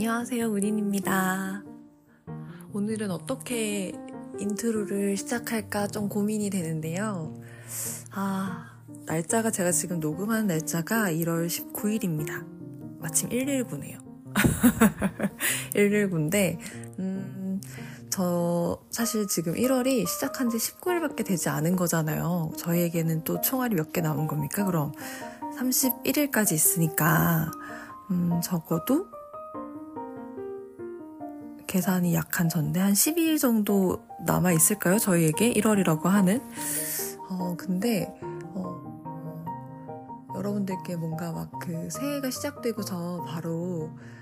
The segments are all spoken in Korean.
안녕하세요, 우린입니다. 오늘은 어떻게 인트로를 시작할까 좀 고민이 되는데요. 아, 날짜가 제가 지금 녹음하는 날짜가 1월 19일입니다. 마침 119네요. 119인데, 음, 저 사실 지금 1월이 시작한 지 19일밖에 되지 않은 거잖아요. 저희에게는 또 총알이 몇 개 남은 겁니까? 그럼 31일까지 있으니까, 음, 적어도 계산이 약한 전데 한 12일 정도 남아 있을까요? 저희에게 1월이라고 하는. 어, 근데 어, 어, 여러분들께 뭔가 막 그 새해가 시작되고서 바로 막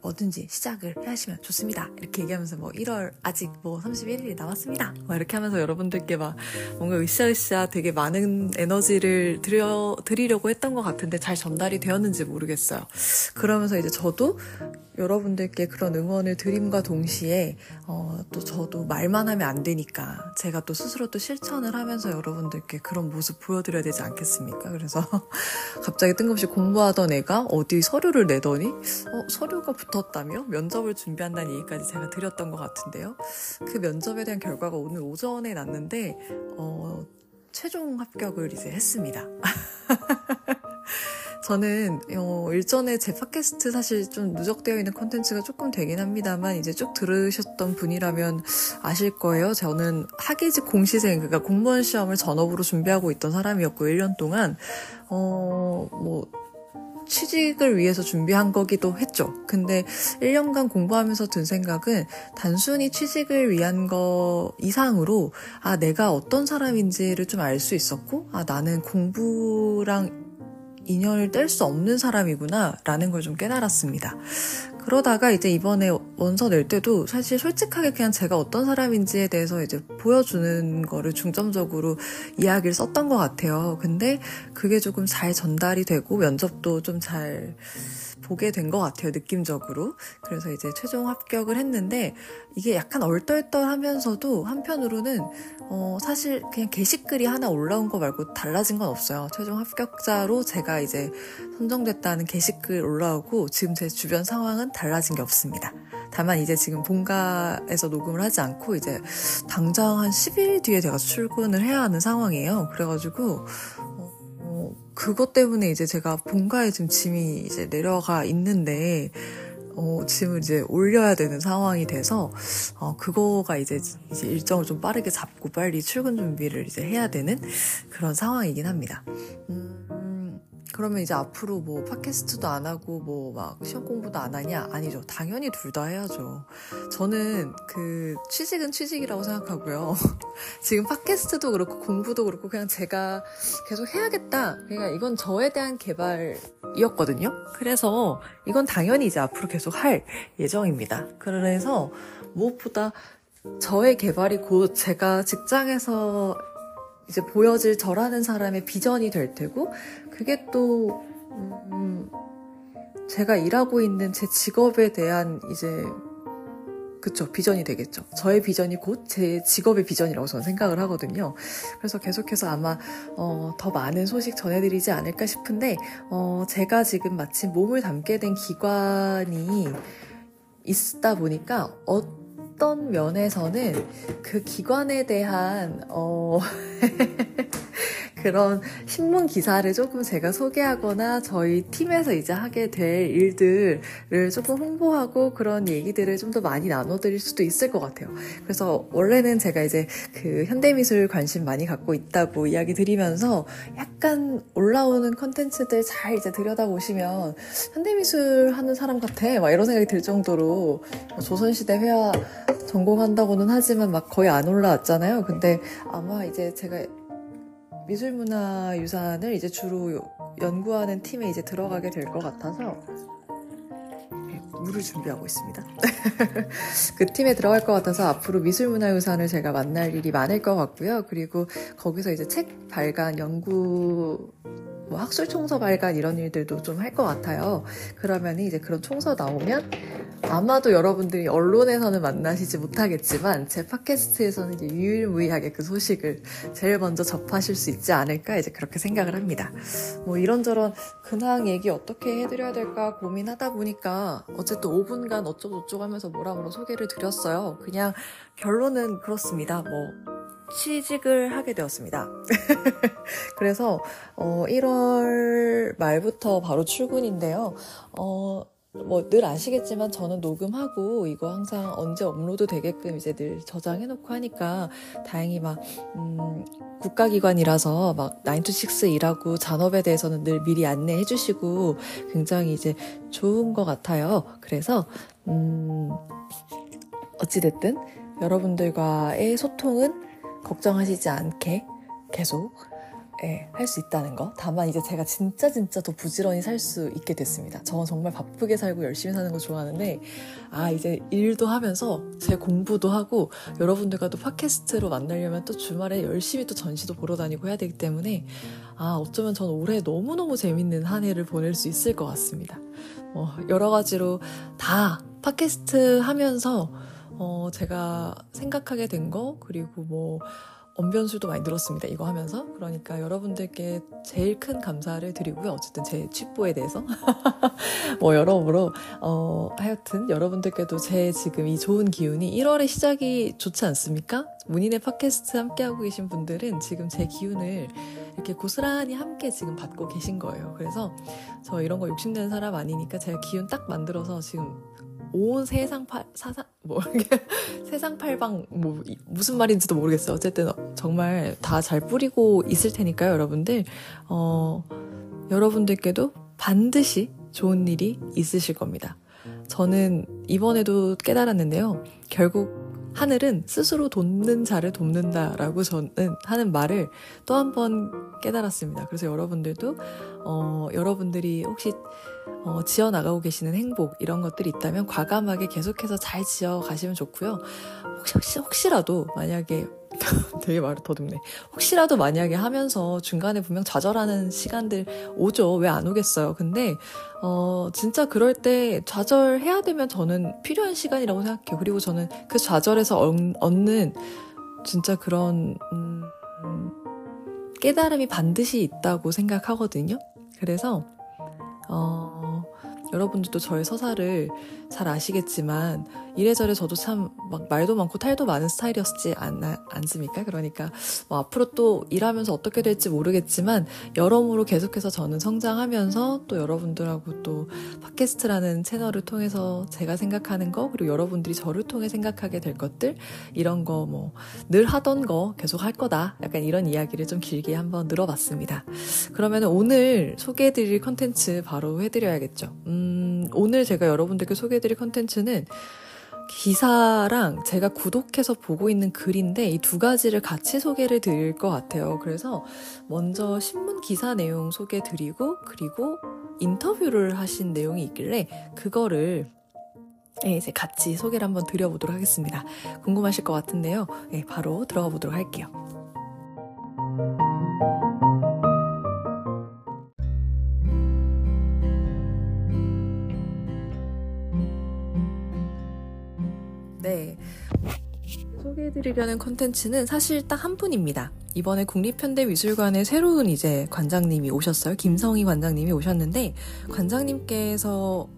뭐든지 시작을 하시면 좋습니다. 이렇게 얘기하면서 뭐 1월 아직 뭐 31일이 남았습니다. 막 이렇게 하면서 여러분들께 막 뭔가 으쌰으쌰 되게 많은 에너지를 드려, 드리려고 했던 것 같은데 잘 전달이 되었는지 모르겠어요. 그러면서 이제 저도 여러분들께 그런 응원을 드림과 동시에 어, 또 저도 말만 하면 안 되니까 제가 또 스스로 또 실천을 하면서 여러분들께 그런 모습 보여드려야 되지 않겠습니까? 그래서 갑자기 뜬금없이 공부하던 애가 어디 서류를 내더니 어, 서류 가 붙었다며 면접을 준비한다는 얘기까지 제가 드렸던 것 같은데요. 그 면접에 대한 결과가 오늘 오전에 났는데 어, 최종 합격을 이제 했습니다. 저는 어, 일전에 제 팟캐스트 사실 좀 누적되어 있는 콘텐츠가 조금 되긴 합니다만 이제 쭉 들으셨던 분이라면 아실 거예요. 저는 학예직 공시생 그러니까 공무원 시험을 전업으로 준비하고 있던 사람이었고 1년 동안 어 뭐 취직을 위해서 준비한 거기도 했죠. 근데 1년간 공부하면서 든 생각은 단순히 취직을 위한 거 이상으로 아, 내가 어떤 사람인지를 좀 알 수 있었고, 아, 나는 공부랑 인연을 뗄 수 없는 사람이구나 라는 걸 좀 깨달았습니다. 그러다가 이제 이번에 원서 낼 때도 사실 솔직하게 그냥 제가 어떤 사람인지에 대해서 이제 보여주는 거를 중점적으로 이야기를 썼던 것 같아요. 근데 그게 조금 잘 전달이 되고 면접도 좀 잘 보게 된 것 같아요, 느낌적으로. 그래서 이제 최종 합격을 했는데, 이게 약간 얼떨떨 하면서도 한편으로는, 어, 사실 그냥 게시글이 하나 올라온 거 말고 달라진 건 없어요. 최종 합격자로 제가 이제 선정됐다는 게시글 올라오고, 지금 제 주변 상황은 달라진 게 없습니다. 다만 이제 지금 본가에서 녹음을 하지 않고, 이제 당장 한 10일 뒤에 제가 출근을 해야 하는 상황이에요. 그래가지고, 그것 때문에 이제 제가 본가에 지금 짐이 이제 내려가 있는데, 어, 짐을 이제 올려야 되는 상황이 돼서, 어, 그거가 이제, 이제 일정을 좀 빠르게 잡고 빨리 출근 준비를 이제 해야 되는 그런 상황이긴 합니다. 음, 그러면 이제 앞으로 뭐 팟캐스트도 안 하고 뭐 막 시험 공부도 안 하냐? 아니죠. 당연히 둘 다 해야죠. 저는 그 취직은 취직이라고 생각하고요. 지금 팟캐스트도 그렇고 공부도 그렇고 그냥 제가 계속 해야겠다. 그러니까 이건 저에 대한 개발이었거든요. 그래서 이건 당연히 이제 앞으로 계속 할 예정입니다. 그래서 무엇보다 저의 개발이 곧 제가 직장에서 이제 보여질 저라는 사람의 비전이 될 테고 그게 또 음, 제가 일하고 있는 제 직업에 대한 이제 그쵸 비전이 되겠죠. 저의 비전이 곧 제 직업의 비전이라고 저는 생각을 하거든요. 그래서 계속해서 아마 어, 더 많은 소식 전해드리지 않을까 싶은데 어, 제가 지금 마침 몸을 담게 된 기관이 있다 보니까 어떤 면에서는 그 기관에 대한 어 그런 신문 기사를 조금 제가 소개하거나 저희 팀에서 이제 하게 될 일들을 조금 홍보하고 그런 얘기들을 좀 더 많이 나눠드릴 수도 있을 것 같아요. 그래서 원래는 제가 이제 그 현대미술 관심 많이 갖고 있다고 이야기 드리면서 약간 올라오는 컨텐츠들 잘 이제 들여다보시면 현대미술 하는 사람 같아. 막 이런 생각이 들 정도로 조선시대 회화 전공한다고는 하지만 막 거의 안 올라왔잖아요. 근데 아마 이제 제가 미술문화 유산을 이제 주로 연구하는 팀에 이제 들어가게 될 것 같아서 네, 물을 준비하고 있습니다. 그 팀에 들어갈 것 같아서 앞으로 미술문화유산을 제가 만날 일이 많을 것 같고요. 그리고 거기서 이제 책 발간 연구 뭐 학술 총서 발간 이런 일들도 좀 할 것 같아요. 그러면 이제 그런 총서 나오면 아마도 여러분들이 언론에서는 만나시지 못하겠지만 제 팟캐스트에서는 이제 유일무이하게 그 소식을 제일 먼저 접하실 수 있지 않을까 이제 그렇게 생각을 합니다. 뭐 이런저런 근황 얘기 어떻게 해드려야 될까 고민하다 보니까 어쨌든 5분간 어쩌고저쩌고 하면서 뭐라 뭐라 소개를 드렸어요. 그냥 결론은 그렇습니다. 뭐 취직을 하게 되었습니다. 그래서 어 1월 말부터 바로 출근인데요. 어 뭐 늘 아시겠지만 저는 녹음하고 이거 항상 언제 업로드 되게끔 이제 늘 저장해놓고 하니까 다행히 막 음, 국가기관이라서 막 9to6 일하고 잔업에 대해서는 늘 미리 안내해 주시고 굉장히 이제 좋은 것 같아요. 그래서 음, 어찌됐든 여러분들과의 소통은 걱정하시지 않게 계속 예, 할 수 있다는 거. 다만 이제 제가 진짜 진짜 더 부지런히 살 수 있게 됐습니다. 저는 정말 바쁘게 살고 열심히 사는 거 좋아하는데, 아, 이제 일도 하면서 제 공부도 하고, 여러분들과 또 팟캐스트로 만나려면 또 주말에 열심히 또 전시도 보러 다니고 해야 되기 때문에, 아, 어쩌면 저는 올해 너무너무 재밌는 한 해를 보낼 수 있을 것 같습니다. 어, 여러 가지로 다 팟캐스트 하면서, 어, 제가 생각하게 된 거, 그리고 뭐, 언변술도 많이 늘었습니다. 이거 하면서. 그러니까 여러분들께 제일 큰 감사를 드리고요. 어쨌든 제 취뽀에 대해서. 뭐 여러모로, 어, 하여튼 여러분들께도 제 지금 이 좋은 기운이 1월의 시작이 좋지 않습니까? 문인의 팟캐스트 함께하고 계신 분들은 지금 제 기운을 이렇게 고스란히 함께 지금 받고 계신 거예요. 그래서 저 이런 거 욕심내는 사람 아니니까 제가 기운 딱 만들어서 지금 온 세상 팔 사상 뭐 세상 팔방 뭐 무슨 말인지도 모르겠어요. 어쨌든 정말 다 잘 뿌리고 있을 테니까요, 여러분들. 어 여러분들께도 반드시 좋은 일이 있으실 겁니다. 저는 이번에도 깨달았는데요. 결국 하늘은 스스로 돕는 자를 돕는다라고 저는 하는 말을 또 한 번 깨달았습니다. 그래서 여러분들도 어, 여러분들이 혹시 어, 지어 나가고 계시는 행복 이런 것들이 있다면 과감하게 계속해서 잘 지어 가시면 좋고요. 혹시, 혹시 혹시라도 만약에 되게 말을 더듬네. 혹시라도 만약에 하면서 중간에 분명 좌절하는 시간들 오죠. 왜 안 오겠어요. 근데, 어, 진짜 그럴 때 좌절해야 되면 저는 필요한 시간이라고 생각해요. 그리고 저는 그 좌절에서 얻는 진짜 그런, 음, 깨달음이 반드시 있다고 생각하거든요. 그래서, 어, 여러분들도 저의 서사를 잘 아시겠지만 이래저래 저도 참 막 말도 많고 탈도 많은 스타일이었지 않나, 않습니까? 그러니까 뭐 앞으로 또 일하면서 어떻게 될지 모르겠지만 여러모로 계속해서 저는 성장하면서 또 여러분들하고 또 팟캐스트라는 채널을 통해서 제가 생각하는 거 그리고 여러분들이 저를 통해 생각하게 될 것들 이런 거 뭐 늘 하던 거 계속 할 거다 약간 이런 이야기를 좀 길게 한번 늘어봤습니다. 그러면 오늘 소개해드릴 컨텐츠 바로 해드려야겠죠. 음, 오늘 제가 여러분들께 소개 해드릴 컨텐츠는 기사랑 제가 구독해서 보고 있는 글인데 이 두 가지를 같이 소개를 드릴 것 같아요. 그래서 먼저 신문 기사 내용 소개 드리고 그리고 인터뷰를 하신 내용이 있길래 그거를 네, 이제 같이 소개를 한번 드려보도록 하겠습니다. 궁금하실 것 같은데요. 네, 바로 들어가 보도록 할게요. 소개해드리려는 컨텐츠는 사실 딱 한 분입니다. 이번에 국립현대미술관에 새로운 이제 관장님이 오셨어요. 김성희 관장님이 오셨는데, 관장님께서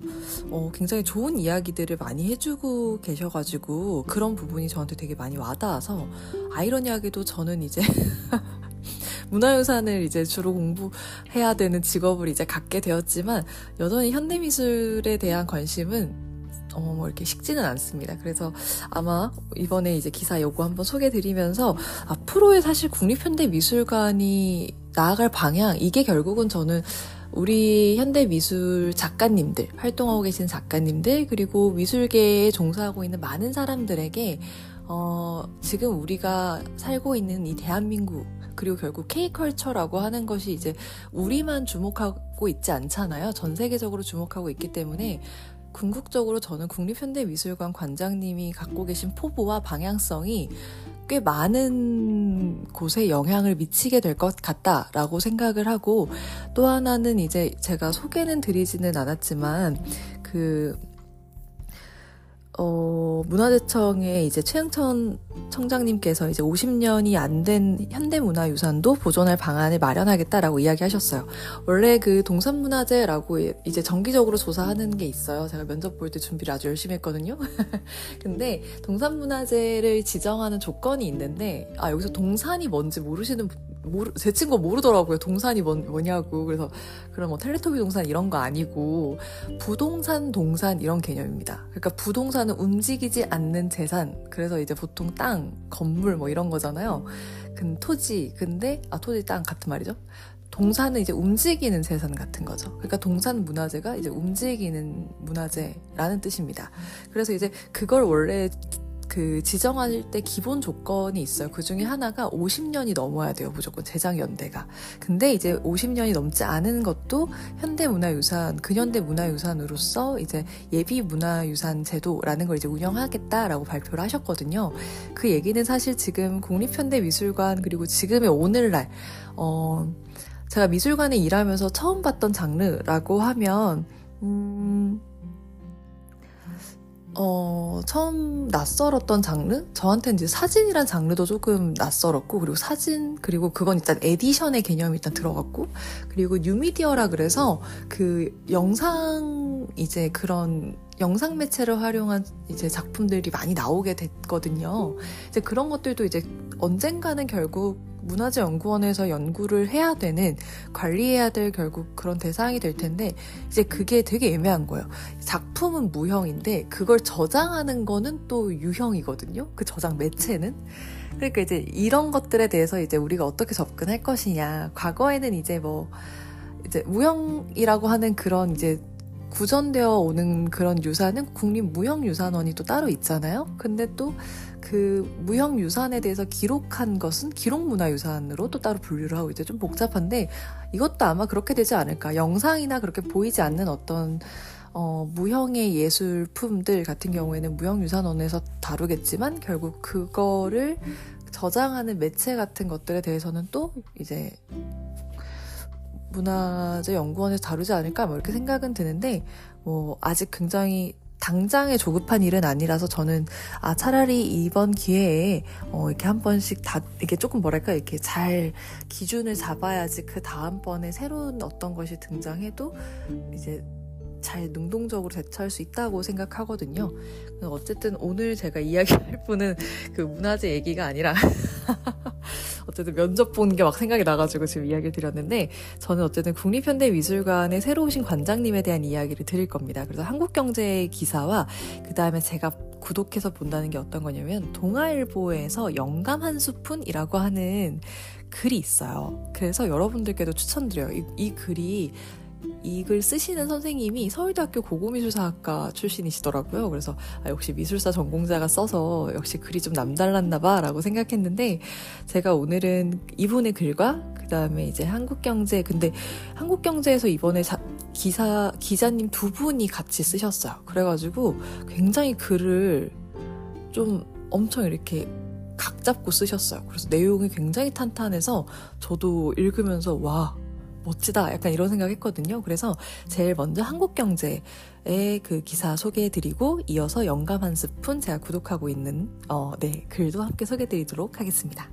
어, 굉장히 좋은 이야기들을 많이 해주고 계셔가지고, 그런 부분이 저한테 되게 많이 와닿아서, 아이러니하게도 저는 이제, 문화유산을 이제 주로 공부해야 되는 직업을 이제 갖게 되었지만, 여전히 현대미술에 대한 관심은 어, 뭐 이렇게 식지는 않습니다. 그래서 아마 이번에 이제 기사 요거 한번 소개드리면서 앞으로의 사실 국립현대미술관이 나아갈 방향, 이게 결국은 저는 우리 현대미술 작가님들, 활동하고 계신 작가님들, 그리고 미술계에 종사하고 있는 많은 사람들에게, 어, 지금 우리가 살고 있는 이 대한민국, 그리고 결국 K컬처라고 하는 것이 이제 우리만 주목하고 있지 않잖아요. 전 세계적으로 주목하고 있기 때문에 궁극적으로 저는 국립현대미술관 관장님이 갖고 계신 포부와 방향성이 꽤 많은 곳에 영향을 미치게 될 것 같다라고 생각을 하고 또 하나는 이제 제가 소개는 드리지는 않았지만 그 어, 문화재청의 이제 최영천 청장님께서 이제 50년이 안 된 현대문화유산도 보존할 방안을 마련하겠다라고 이야기하셨어요. 원래 그 동산문화재라고 이제 정기적으로 조사하는 게 있어요. 제가 면접 볼 때 준비를 아주 열심히 했거든요. 근데 동산문화재를 지정하는 조건이 있는데, 아, 여기서 동산이 뭔지 모르시는 모르, 제 친구 모르더라고요. 동산이 뭐, 뭐냐고. 그래서, 그럼 뭐 텔레토비 동산 이런 거 아니고, 부동산, 동산 이런 개념입니다. 그러니까 부동산은 움직이지 않는 재산. 그래서 이제 보통 땅, 건물 뭐 이런 거잖아요. 근 토지. 근데, 아, 토지, 땅 같은 말이죠. 동산은 이제 움직이는 재산 같은 거죠. 그러니까 동산 문화재가 이제 움직이는 문화재라는 뜻입니다. 그래서 이제 그걸 원래 그 지정할 때 기본 조건이 있어요. 그 중에 하나가 50년이 넘어야 돼요. 무조건 제작 연대가. 근데 이제 50년이 넘지 않은 것도 현대 문화유산, 근현대 문화유산으로서 이제 예비 문화유산 제도라는 걸 이제 운영하겠다라고 발표를 하셨거든요. 그 얘기는 사실 지금 국립현대미술관 그리고 지금의 오늘날 어 제가 미술관에 일하면서 처음 봤던 장르라고 하면 음 어, 처음 낯설었던 장르? 저한테는 이제 사진이란 장르도 조금 낯설었고, 그리고 사진, 그리고 그건 일단 에디션의 개념이 일단 들어갔고, 그리고 뉴미디어라 그래서 그 영상, 이제 그런 영상 매체를 활용한 이제 작품들이 많이 나오게 됐거든요. 이제 그런 것들도 이제 언젠가는 결국 문화재연구원에서 연구를 해야 되는 관리해야 될 결국 그런 대상이 될 텐데 이제 그게 되게 애매한 거예요. 작품은 무형인데 그걸 저장하는 거는 또 유형이거든요. 그 저장 매체는. 그러니까 이제 이런 것들에 대해서 이제 우리가 어떻게 접근할 것이냐. 과거에는 이제 뭐 이제 무형이라고 하는 그런 이제 구전되어 오는 그런 유산은 국립무형유산원이 또 따로 있잖아요. 근데 또 그 무형 유산에 대해서 기록한 것은 기록 문화 유산으로 또 따로 분류를 하고 이제 좀 복잡한데 이것도 아마 그렇게 되지 않을까. 영상이나 그렇게 보이지 않는 어떤 어, 무형의 예술품들 같은 경우에는 무형유산원에서 다루겠지만 결국 그거를 저장하는 매체 같은 것들에 대해서는 또 이제 문화재 연구원에서 다루지 않을까 뭐 이렇게 생각은 드는데 뭐 아직 굉장히 당장에 조급한 일은 아니라서 저는 아 차라리 이번 기회에 어 이렇게 한 번씩 다 이게 조금 뭐랄까 이렇게 잘 기준을 잡아야지 그 다음 번에 새로운 어떤 것이 등장해도 이제 잘 능동적으로 대처할 수 있다고 생각하거든요. 어쨌든 오늘 제가 이야기할 분은 그 문화재 얘기가 아니라 어쨌든 면접 본 게 막 생각이 나가지고 지금 이야기를 드렸는데 저는 어쨌든 국립현대미술관의 새로 오신 관장님에 대한 이야기를 드릴 겁니다. 그래서 한국경제 기사와 그 다음에 제가 구독해서 본다는 게 어떤 거냐면 동아일보에서 영감 한 스푼이라고 하는 글이 있어요. 그래서 여러분들께도 추천드려요. 이, 이 글이 이 글 쓰시는 선생님이 서울대학교 고고미술사학과 출신이시더라고요. 그래서 아, 역시 미술사 전공자가 써서 역시 글이 좀 남달랐나 봐라고 생각했는데 제가 오늘은 이분의 글과 그 다음에 이제 한국경제 근데 한국경제에서 이번에 자, 기사 기자님 두 분이 같이 쓰셨어요. 그래가지고 굉장히 글을 좀 엄청 이렇게 각 잡고 쓰셨어요. 그래서 내용이 굉장히 탄탄해서 저도 읽으면서 와 멋지다 약간 이런 생각했거든요. 그래서 제일 먼저 한국 경제의 그 기사 소개해드리고 이어서 영감 한 스푼 제가 구독하고 있는 어, 네 글도 함께 소개해드리도록 하겠습니다.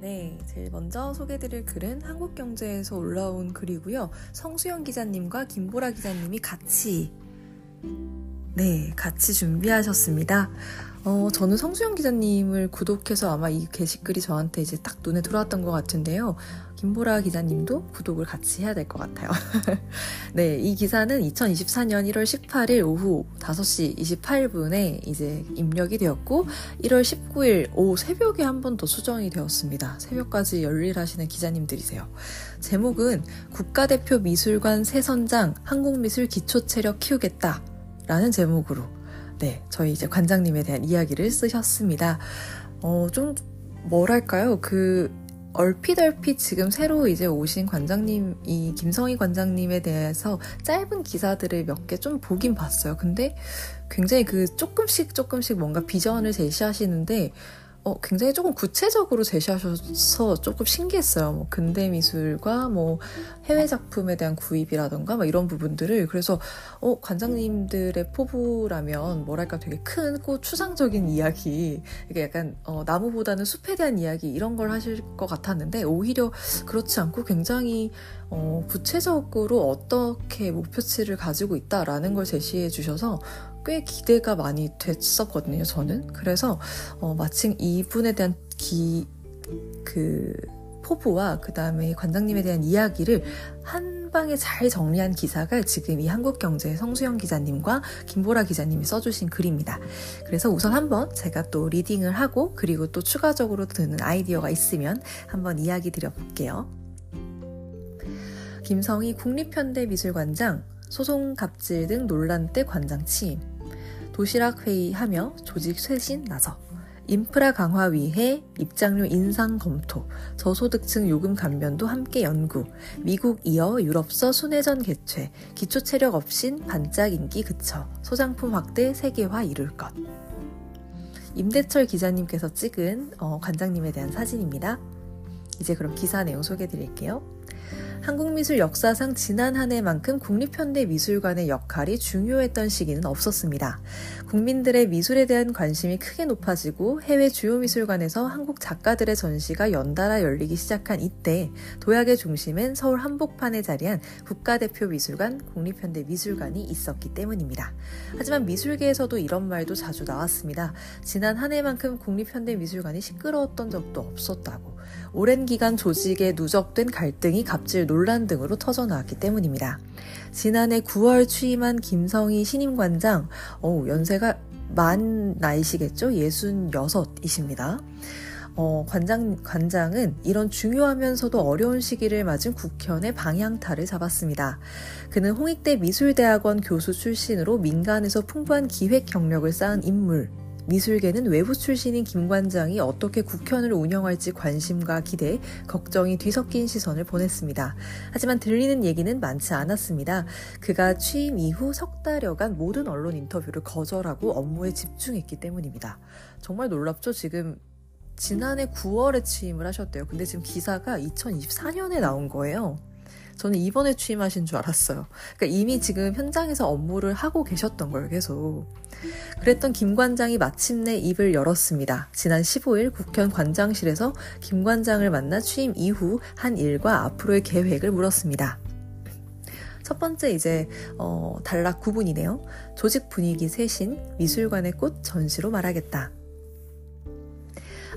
네, 먼저 소개드릴 글은 한국경제에서 올라온 글이고요. 성수영 기자님과 김보라 기자님이 같이 네, 같이 준비하셨습니다. 어, 저는 성수영 기자님을 구독해서 아마 이 게시글이 저한테 이제 딱 눈에 들어왔던 것 같은데요. 김보라 기자님도 구독을 같이 해야 될 것 같아요. 네, 이 기사는 2024년 1월 18일 오후 5시 28분에 이제 입력이 되었고, 1월 19일 오후 새벽에 한 번 더 수정이 되었습니다. 새벽까지 열일하시는 기자님들이세요. 제목은 국가대표 미술관 새 선장 한국미술 기초체력 키우겠다. 라는 제목으로 네, 저희 이제 관장님에 대한 이야기를 쓰셨습니다. 어, 좀 뭐랄까요? 그 얼핏얼핏 지금 새로 이제 오신 관장님, 이 김성희 관장님에 대해서 짧은 기사들을 몇 개 좀 보긴 봤어요. 근데 굉장히 그 조금씩 조금씩 뭔가 비전을 제시하시는데 어, 굉장히 조금 구체적으로 제시하셔서 조금 신기했어요. 뭐 근대 미술과 뭐 해외 작품에 대한 구입이라던가 뭐 이런 부분들을 그래서 어, 관장님들의 포부라면 뭐랄까 되게 크고 추상적인 이야기 이게 약간 어, 나무보다는 숲에 대한 이야기 이런 걸 하실 것 같았는데 오히려 그렇지 않고 굉장히 어, 구체적으로 어떻게 목표치를 가지고 있다라는 걸 제시해 주셔서 꽤 기대가 많이 됐었거든요, 저는. 그래서 어, 마침 이분에 대한 기, 그, 포부와 그 다음에 관장님에 대한 이야기를 한 방에 잘 정리한 기사가 지금 이 한국경제 성수영 기자님과 김보라 기자님이 써주신 글입니다. 그래서 우선 한번 제가 또 리딩을 하고 그리고 또 추가적으로 드는 아이디어가 있으면 한번 이야기 드려볼게요. 김성희 국립현대미술관장 소송 갑질 등 논란 때 관장 취임 도시락 회의하며 조직 쇄신 나서 인프라 강화 위해 입장료 인상 검토, 저소득층 요금 감면도 함께 연구, 미국 이어 유럽서 순회전 개최, 기초 체력 없인 반짝 인기 그쳐, 소장품 확대 세계화 이룰 것. 임대철 기자님께서 찍은 어, 관장님에 대한 사진입니다. 이제 그럼 기사 내용 소개해 드릴게요. 한국미술 역사상 지난 한 해만큼 국립현대미술관의 역할이 중요했던 시기는 없었습니다. 국민들의 미술에 대한 관심이 크게 높아지고 해외 주요 미술관에서 한국 작가들의 전시가 연달아 열리기 시작한 이때 도약의 중심엔 서울 한복판에 자리한 국가대표 미술관 국립현대미술관이 있었기 때문입니다. 하지만 미술계에서도 이런 말도 자주 나왔습니다. 지난 한 해만큼 국립현대미술관이 시끄러웠던 적도 없었다고. 오랜 기간 조직에 누적된 갈등이 갑질 논란 등으로 터져나왔기 때문입니다. 지난해 9월 취임한 김성희 신임관장, 어 연세가 만 나이시겠죠? 66이십니다. 어, 관장, 관장은 이런 중요하면서도 어려운 시기를 맞은 국현의 방향타를 잡았습니다. 그는 홍익대 미술대학원 교수 출신으로 민간에서 풍부한 기획 경력을 쌓은 인물, 미술계는 외부 출신인 김 관장이 어떻게 국현을 운영할지 관심과 기대, 걱정이 뒤섞인 시선을 보냈습니다. 하지만 들리는 얘기는 많지 않았습니다. 그가 취임 이후 석 달여간 모든 언론 인터뷰를 거절하고 업무에 집중했기 때문입니다. 정말 놀랍죠? 지금 지난해 9월에 취임을 하셨대요. 근데 지금 기사가 2024년에 나온 거예요. 저는 이번에 취임하신 줄 알았어요. 그러니까 이미 지금 현장에서 업무를 하고 계셨던 걸 계속. 그랬던 김 관장이 마침내 입을 열었습니다. 지난 15일 국현 관장실에서 김 관장을 만나 취임 이후 한 일과 앞으로의 계획을 물었습니다. 첫 번째 이제 어, 단락 구분이네요. 조직 분위기 쇄신, 미술관의 꽃 전시로 말하겠다.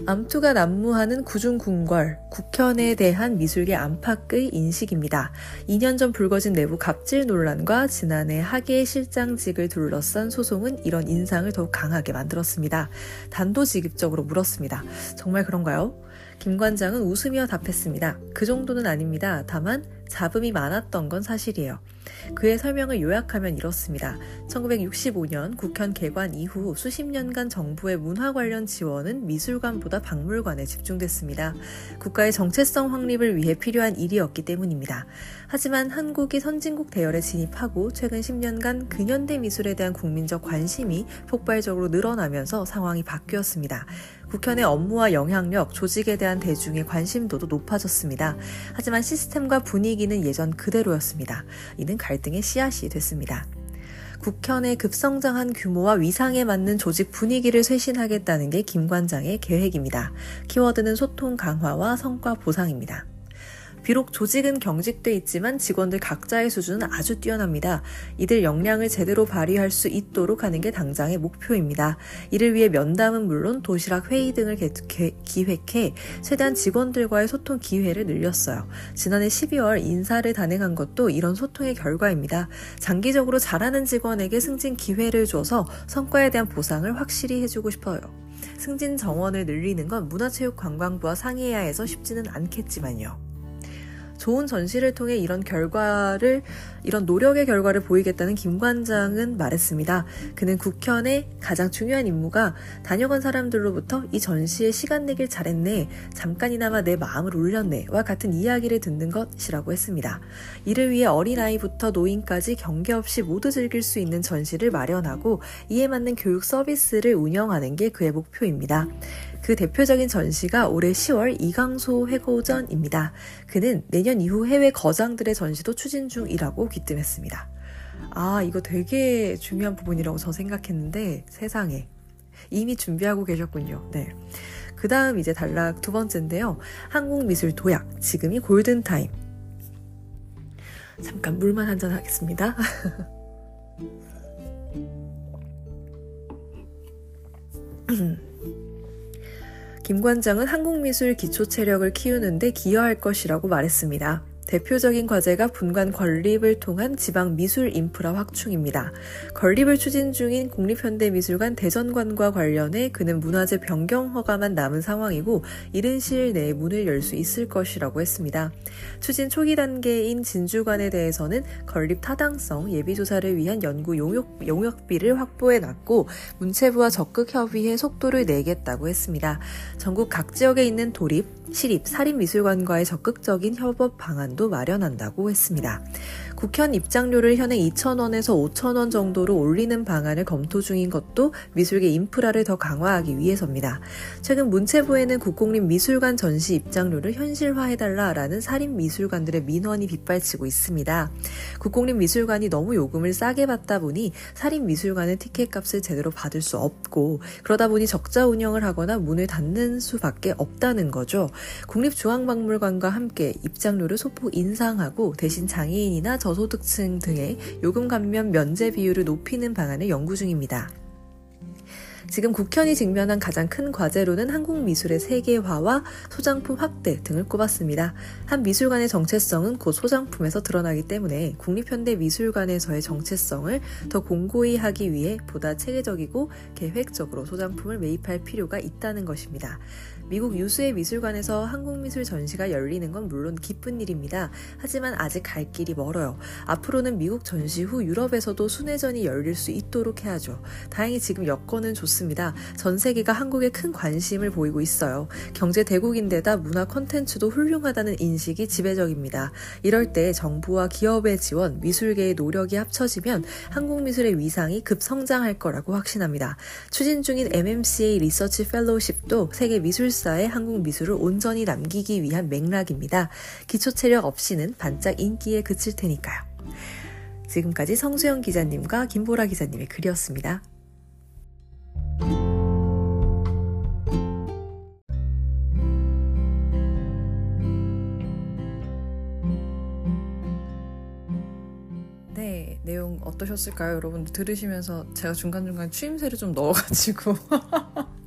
암투가 난무하는 구중궁궐, 국현에 대한 미술계 안팎의 인식입니다. 2년 전 불거진 내부 갑질 논란과 지난해 학예 실장직을 둘러싼 소송은 이런 인상을 더욱 강하게 만들었습니다. 단도직입적으로 물었습니다. 정말 그런가요? 김 관장은 웃으며 답했습니다. 그 정도는 아닙니다. 다만 잡음이 많았던 건 사실이에요. 그의 설명을 요약하면 이렇습니다. 1965년 국현 개관 이후 수십 년간 정부의 문화 관련 지원은 미술관보다 박물관에 집중됐습니다. 국가의 정체성 확립을 위해 필요한 일이었기 때문입니다. 하지만 한국이 선진국 대열에 진입하고 최근 10년간 근현대 미술에 대한 국민적 관심이 폭발적으로 늘어나면서 상황이 바뀌었습니다. 국현의 업무와 영향력, 조직에 대한 대중의 관심도도 높아졌습니다. 하지만 시스템과 분위기는 예전 그대로였습니다. 이는 갈등의 씨앗이 됐습니다. 국현의 급성장한 규모와 위상에 맞는 조직 분위기를 쇄신하겠다는 게 김 관장의 계획입니다. 키워드는 소통 강화와 성과 보상입니다. 비록 조직은 경직돼 있지만 직원들 각자의 수준은 아주 뛰어납니다. 이들 역량을 제대로 발휘할 수 있도록 하는 게 당장의 목표입니다. 이를 위해 면담은 물론 도시락 회의 등을 기획해 최대한 직원들과의 소통 기회를 늘렸어요. 지난해 12월 인사를 단행한 것도 이런 소통의 결과입니다. 장기적으로 잘하는 직원에게 승진 기회를 줘서 성과에 대한 보상을 확실히 해주고 싶어요. 승진 정원을 늘리는 건 문화체육관광부와 상의해야 해서 쉽지는 않겠지만요. 좋은 전시를 통해 이런 결과를 이런 노력의 결과를 보이겠다는 김 관장은 말했습니다. 그는 국현의 가장 중요한 임무가 다녀간 사람들로부터 이 전시에 시간 내길 잘했네, 잠깐이나마 내 마음을 울렸네와 같은 이야기를 듣는 것이라고 했습니다. 이를 위해 어린아이부터 노인까지 경계 없이 모두 즐길 수 있는 전시를 마련하고 이에 맞는 교육 서비스를 운영하는 게 그의 목표입니다. 그 대표적인 전시가 올해 10월 이강소 회고전입니다. 그는 내년 이후 해외 거장들의 전시도 추진 중이라고 귀뜸했습니다. 아, 이거 되게 중요한 부분이라고 저 생각했는데 세상에 이미 준비하고 계셨군요. 네. 그 다음 이제 단락 두 번째인데요. 한국미술 도약, 지금이 골든타임. 잠깐 물만 한잔 하겠습니다. 김 관장은 한국미술 기초 체력을 키우는데 기여할 것이라고 말했습니다. 대표적인 과제가 분관 건립을 통한 지방 미술 인프라 확충입니다. 건립을 추진 중인 국립현대미술관 대전관과 관련해 그는 문화재 변경 허가만 남은 상황이고 이른 시일 내에 문을 열 수 있을 것이라고 했습니다. 추진 초기 단계인 진주관에 대해서는 건립 타당성 예비조사를 위한 연구 용역, 용역비를 확보해 놨고 문체부와 적극 협의해 속도를 내겠다고 했습니다. 전국 각 지역에 있는 도립, 시립, 사립미술관과의 적극적인 협업 방안 도 마련한다고 했습니다. 국현 입장료를 현행 2,000원에서 5,000원 정도로 올리는 방안을 검토 중인 것도 미술계 인프라를 더 강화하기 위해서입니다. 최근 문체부에는 국공립 미술관 전시 입장료를 현실화해달라라는 사립 미술관들의 민원이 빗발치고 있습니다. 국공립 미술관이 너무 요금을 싸게 받다 보니 사립 미술관은 티켓값을 제대로 받을 수 없고 그러다 보니 적자 운영을 하거나 문을 닫는 수밖에 없다는 거죠. 국립중앙박물관과 함께 입장료를 소폭 인상하고 대신 장애인이나 저 소득층 등의 요금 감면 면제 비율을 높이는 방안을 연구 중입니다. 지금 국현이 직면한 가장 큰 과제로는 한국 미술의 세계화와 소장품 확대 등을 꼽았습니다. 한 미술관의 정체성은 곧 소장품에서 드러나기 때문에 국립현대미술관에서의 정체성을 더 공고히 하기 위해 보다 체계적이고 계획적으로 소장품을 매입할 필요가 있다는 것입니다. 미국 유수의 미술관에서 한국 미술 전시가 열리는 건 물론 기쁜 일입니다. 하지만 아직 갈 길이 멀어요. 앞으로는 미국 전시 후 유럽에서도 순회전이 열릴 수 있도록 해야죠. 다행히 지금 여건은 좋습니다. 전 세계가 한국에 큰 관심을 보이고 있어요. 경제 대국인데다 문화 콘텐츠도 훌륭하다는 인식이 지배적입니다. 이럴 때 정부와 기업의 지원, 미술계의 노력이 합쳐지면 한국 미술의 위상이 급성장할 거라고 확신합니다. 추진 중인 MMCA 리서치 펠로우십도 세계 미술 미술사의 한국 미술을 온전히 남기기 위한 맥락입니다. 기초 체력 없이는 반짝 인기에 그칠 테니까요. 지금까지 성수영 기자님과 김보라 기자님의 글이었습니다. 네, 내용 어떠셨을까요? 여러분들 들으시면서 제가 중간중간 추임새를 좀 넣어가지고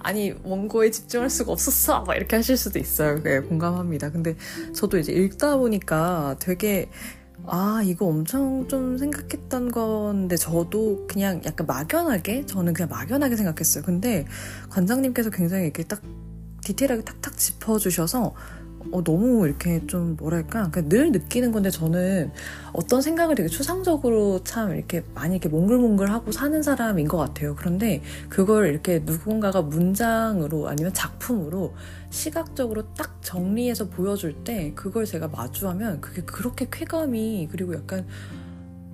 아니 원고에 집중할 수가 없었어 막 이렇게 하실 수도 있어요. 네, 공감합니다. 근데 저도 이제 읽다 보니까 되게 아, 이거 엄청 좀 생각했던 건데, 저도 그냥 약간 막연하게, 저는 그냥 막연하게 생각했어요. 근데 관장님께서 굉장히 이렇게 딱 디테일하게 탁탁 짚어주셔서, 어, 너무 이렇게 좀 뭐랄까 늘 느끼는 건데 저는 어떤 생각을 되게 추상적으로 참 이렇게 많이 이렇게 몽글몽글하고 사는 사람인 것 같아요. 그런데 그걸 이렇게 누군가가 문장으로 아니면 작품으로 시각적으로 딱 정리해서 보여줄 때 그걸 제가 마주하면 그게 그렇게 쾌감이 그리고 약간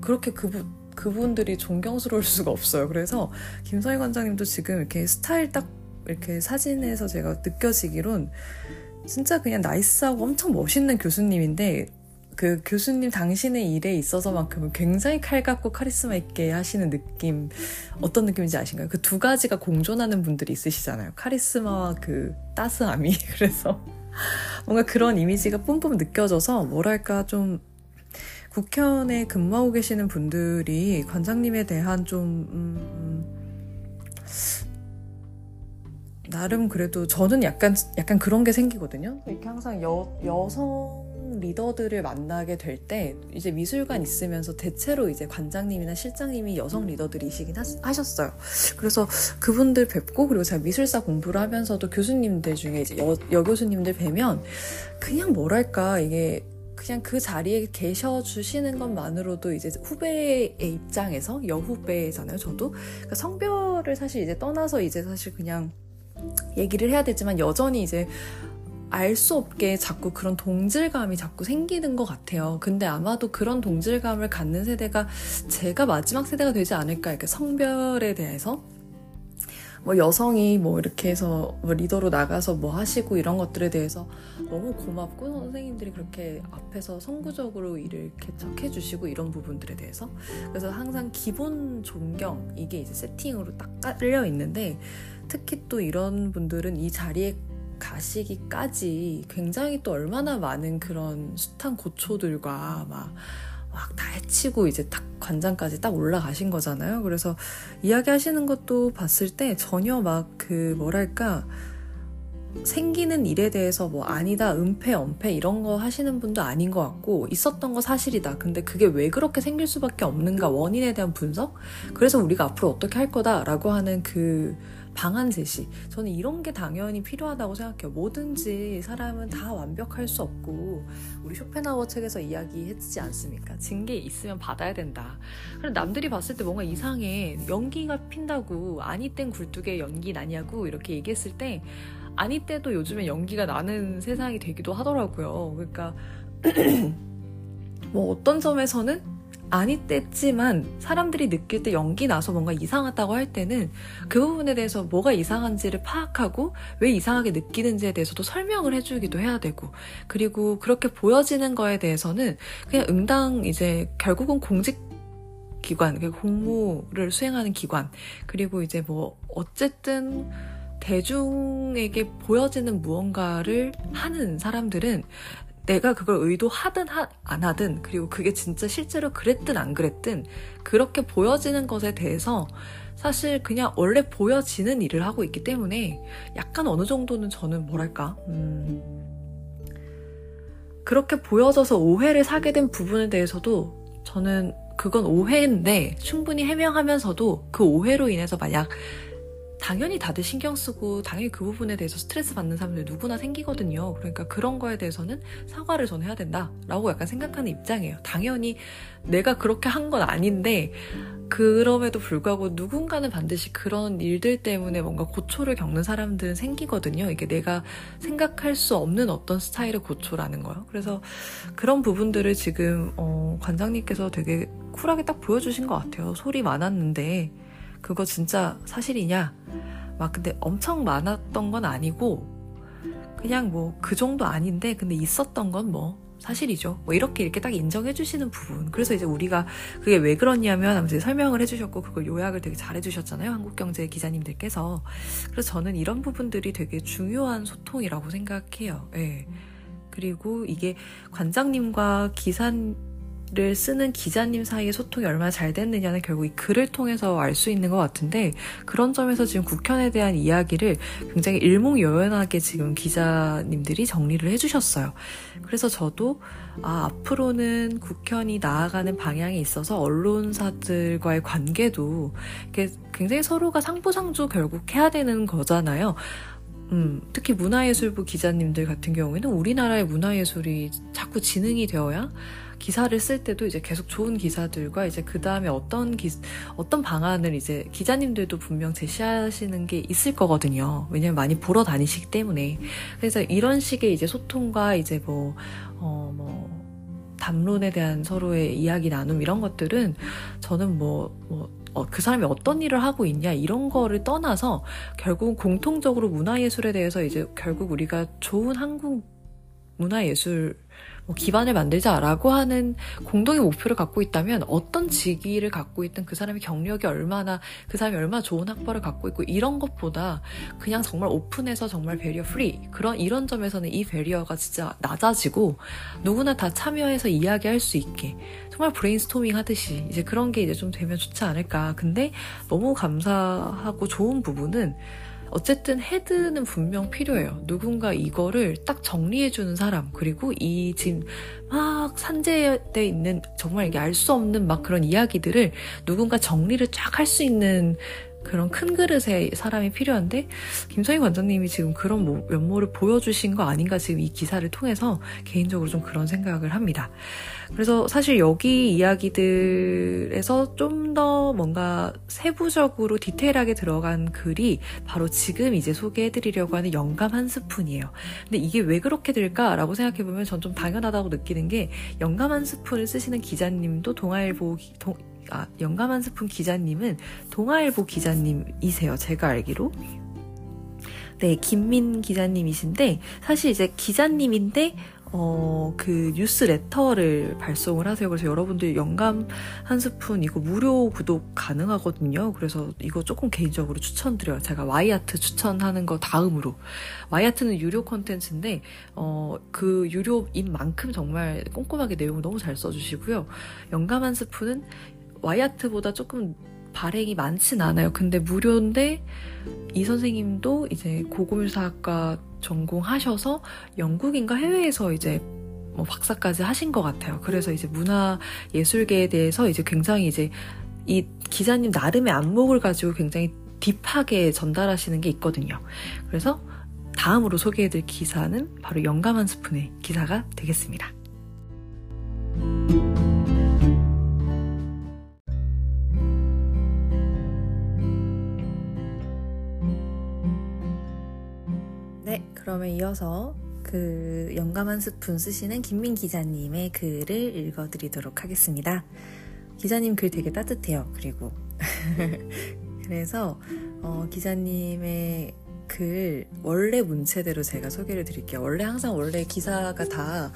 그렇게 그분 그분들이 존경스러울 수가 없어요. 그래서 김서희 관장님도 지금 이렇게 스타일 딱 이렇게 사진에서 제가 느껴지기론 진짜 그냥 나이스하고 엄청 멋있는 교수님인데 그 교수님 당신의 일에 있어서만큼은 굉장히 칼 같고 카리스마 있게 하시는 느낌 어떤 느낌인지 아신가요? 그 두 가지가 공존하는 분들이 있으시잖아요. 카리스마와 그 따스함이 그래서 뭔가 그런 이미지가 뿜뿜 느껴져서 뭐랄까 좀 국현에 근무하고 계시는 분들이 관장님에 대한 좀 음, 나름 그래도 저는 약간 약간 그런 게 생기거든요. 이렇게 항상 여, 여성 리더들을 만나게 될 때 이제 미술관 있으면서 대체로 이제 관장님이나 실장님이 여성 리더들이시긴 하, 셨어요 그래서 그분들 뵙고 그리고 제가 미술사 공부를 하면서도 교수님들 중에 이제 여, 여 교수님들 뵈면 그냥 뭐랄까 이게 그냥 그 자리에 계셔 주시는 것만으로도 이제 후배의 입장에서 여후배잖아요. 저도 그러니까 성별을 사실 이제 떠나서 이제 사실 그냥 얘기를 해야 되지만 여전히 이제 알 수 없게 자꾸 그런 동질감이 자꾸 생기는 것 같아요. 근데 아마도 그런 동질감을 갖는 세대가 제가 마지막 세대가 되지 않을까. 이렇게 성별에 대해서 뭐 여성이 뭐 이렇게 해서 뭐 리더로 나가서 뭐 하시고 이런 것들에 대해서 너무 고맙고 선생님들이 그렇게 앞에서 선구적으로 일을 개척해 주시고 이런 부분들에 대해서 그래서 항상 기본 존경 이게 이제 세팅으로 딱 깔려 있는데 특히 또 이런 분들은 이 자리에 가시기까지 굉장히 또 얼마나 많은 그런 숱한 고초들과 막 막다 해치고 이제 딱 관장까지 딱 올라가신 거잖아요. 그래서 이야기하시는 것도 봤을 때 전혀 막 그 뭐랄까 생기는 일에 대해서 뭐 아니다, 은폐, 엄폐 이런 거 하시는 분도 아닌 것 같고 있었던 거 사실이다. 근데 그게 왜 그렇게 생길 수밖에 없는가 원인에 대한 분석? 그래서 우리가 앞으로 어떻게 할 거다라고 하는 그 방안 제시. 저는 이런 게 당연히 필요하다고 생각해요. 뭐든지 사람은 다 완벽할 수 없고 우리 쇼펜하워 책에서 이야기했지 않습니까? 징계 있으면 받아야 된다. 그럼 남들이 봤을 때 뭔가 이상해. 연기가 핀다고 아니 땐 굴뚝에 연기 나냐고 이렇게 얘기했을 때 아니 때도 요즘에 연기가 나는 세상이 되기도 하더라고요. 그러니까 뭐 어떤 점에서는 아니 때지만 사람들이 느낄 때 연기 나서 뭔가 이상하다고 할 때는 그 부분에 대해서 뭐가 이상한지를 파악하고 왜 이상하게 느끼는지에 대해서도 설명을 해주기도 해야 되고 그리고 그렇게 보여지는 거에 대해서는 그냥 응당 이제 결국은 공직 기관, 공무를 수행하는 기관, 그리고 이제 뭐, 어쨌든, 대중에게 보여지는 무언가를 하는 사람들은 내가 그걸 의도하든 하, 안 하든 그리고 그게 진짜 실제로 그랬든 안 그랬든 그렇게 보여지는 것에 대해서 사실 그냥 원래 보여지는 일을 하고 있기 때문에 약간 어느 정도는 저는 뭐랄까 음, 그렇게 보여져서 오해를 사게 된 부분에 대해서도 저는 그건 오해인데 충분히 해명하면서도 그 오해로 인해서 만약 당연히 다들 신경 쓰고 당연히 그 부분에 대해서 스트레스 받는 사람들 누구나 생기거든요. 그러니까 그런 거에 대해서는 사과를 전 해야 된다라고 약간 생각하는 입장이에요. 당연히 내가 그렇게 한 건 아닌데 그럼에도 불구하고 누군가는 반드시 그런 일들 때문에 뭔가 고초를 겪는 사람들은 생기거든요. 이게 내가 생각할 수 없는 어떤 스타일의 고초라는 거요. 그래서 그런 부분들을 지금 어, 관장님께서 되게 쿨하게 딱 보여주신 것 같아요. 소리 많았는데 그거 진짜 사실이냐? 막 근데 엄청 많았던 건 아니고 그냥 뭐 그 정도 아닌데 근데 있었던 건 뭐 사실이죠. 뭐 이렇게 이렇게 딱 인정해 주시는 부분. 그래서 이제 우리가 그게 왜 그러냐면 하면서 설명을 해 주셨고 그걸 요약을 되게 잘해 주셨잖아요. 한국경제 기자님들께서. 그래서 저는 이런 부분들이 되게 중요한 소통이라고 생각해요. 예. 네. 그리고 이게 관장님과 기사 를 쓰는 기자님 사이의 소통이 얼마나 잘 됐느냐는 결국 이 글을 통해서 알 수 있는 것 같은데 그런 점에서 지금 국현에 대한 이야기를 굉장히 일목요연하게 지금 기자님들이 정리를 해주셨어요. 그래서 저도 아, 앞으로는 국현이 나아가는 방향에 있어서 언론사들과의 관계도 굉장히 서로가 상부상조 결국 해야 되는 거잖아요. 음, 특히 문화예술부 기자님들 같은 경우에는 우리나라의 문화예술이 자꾸 진흥이 되어야 기사를 쓸 때도 이제 계속 좋은 기사들과 이제 그 다음에 어떤 기, 어떤 방안을 이제 기자님들도 분명 제시하시는 게 있을 거거든요. 왜냐면 많이 보러 다니시기 때문에. 그래서 이런 식의 이제 소통과 이제 뭐, 어, 뭐, 담론에 대한 서로의 이야기 나눔 이런 것들은 저는 뭐, 뭐, 어, 그 사람이 어떤 일을 하고 있냐 이런 거를 떠나서 결국 공통적으로 문화예술에 대해서 이제 결국 우리가 좋은 한국 문화예술 뭐 기반을 만들자라고 하는 공동의 목표를 갖고 있다면 어떤 직위를 갖고 있든 그 사람의 경력이 얼마나 그 사람이 얼마나 좋은 학벌을 갖고 있고 이런 것보다 그냥 정말 오픈해서 정말 barrier free 그런 이런 점에서는 이 barrier가 진짜 낮아지고 누구나 다 참여해서 이야기할 수 있게 정말 브레인스토밍 하듯이 이제 그런 게 이제 좀 되면 좋지 않을까. 근데 너무 감사하고 좋은 부분은 어쨌든 헤드는 분명 필요해요. 누군가 이거를 딱 정리해주는 사람, 그리고 이 지금 막 산재돼 있는 정말 이게 알 수 없는 막 그런 이야기들을 누군가 정리를 쫙 할 수 있는 그런 큰 그릇의 사람이 필요한데 김성희 관장님이 지금 그런 면모를 보여주신 거 아닌가 지금 이 기사를 통해서 개인적으로 좀 그런 생각을 합니다. 그래서 사실 여기 이야기들에서 좀 더 뭔가 세부적으로 디테일하게 들어간 글이 바로 지금 이제 소개해드리려고 하는 영감 한 스푼이에요. 근데 이게 왜 그렇게 될까라고 생각해보면 전 좀 당연하다고 느끼는 게 영감 한 스푼을 쓰시는 기자님도 동아일보 동, 아, 영감 한 스푼 기자님은 동아일보 기자님이세요. 제가 알기로. 네, 김민 기자님이신데 사실 이제 기자님인데 어, 그 뉴스 레터를 발송을 하세요. 그래서 여러분들 영감 한 스푼 이거 무료 구독 가능하거든요. 그래서 이거 조금 개인적으로 추천드려요. 제가 와이아트 추천하는 거 다음으로. 와이아트는 유료 컨텐츠인데, 어, 그 유료인 만큼 정말 꼼꼼하게 내용을 너무 잘 써주시고요. 영감 한 스푼은 와이아트보다 조금 발행이 많진 않아요. 근데 무료인데 이 선생님도 이제 고고밀사학과 전공하셔서 영국인가 해외에서 이제 뭐 박사까지 하신 것 같아요. 그래서 이제 문화 예술계에 대해서 이제 굉장히 이제 이 기자님 나름의 안목을 가지고 굉장히 딥하게 전달하시는 게 있거든요. 그래서 다음으로 소개해드릴 기사는 바로 영감 한 스푼의 기사가 되겠습니다. 그러면 이어서 그 영감 한 스푼 쓰시는 김민 기자님의 글을 읽어드리도록 하겠습니다. 기자님 글 되게 따뜻해요. 그리고 그래서 어, 기자님의 글 원래 문체대로 제가 소개를 드릴게요. 원래 항상 원래 기사가 다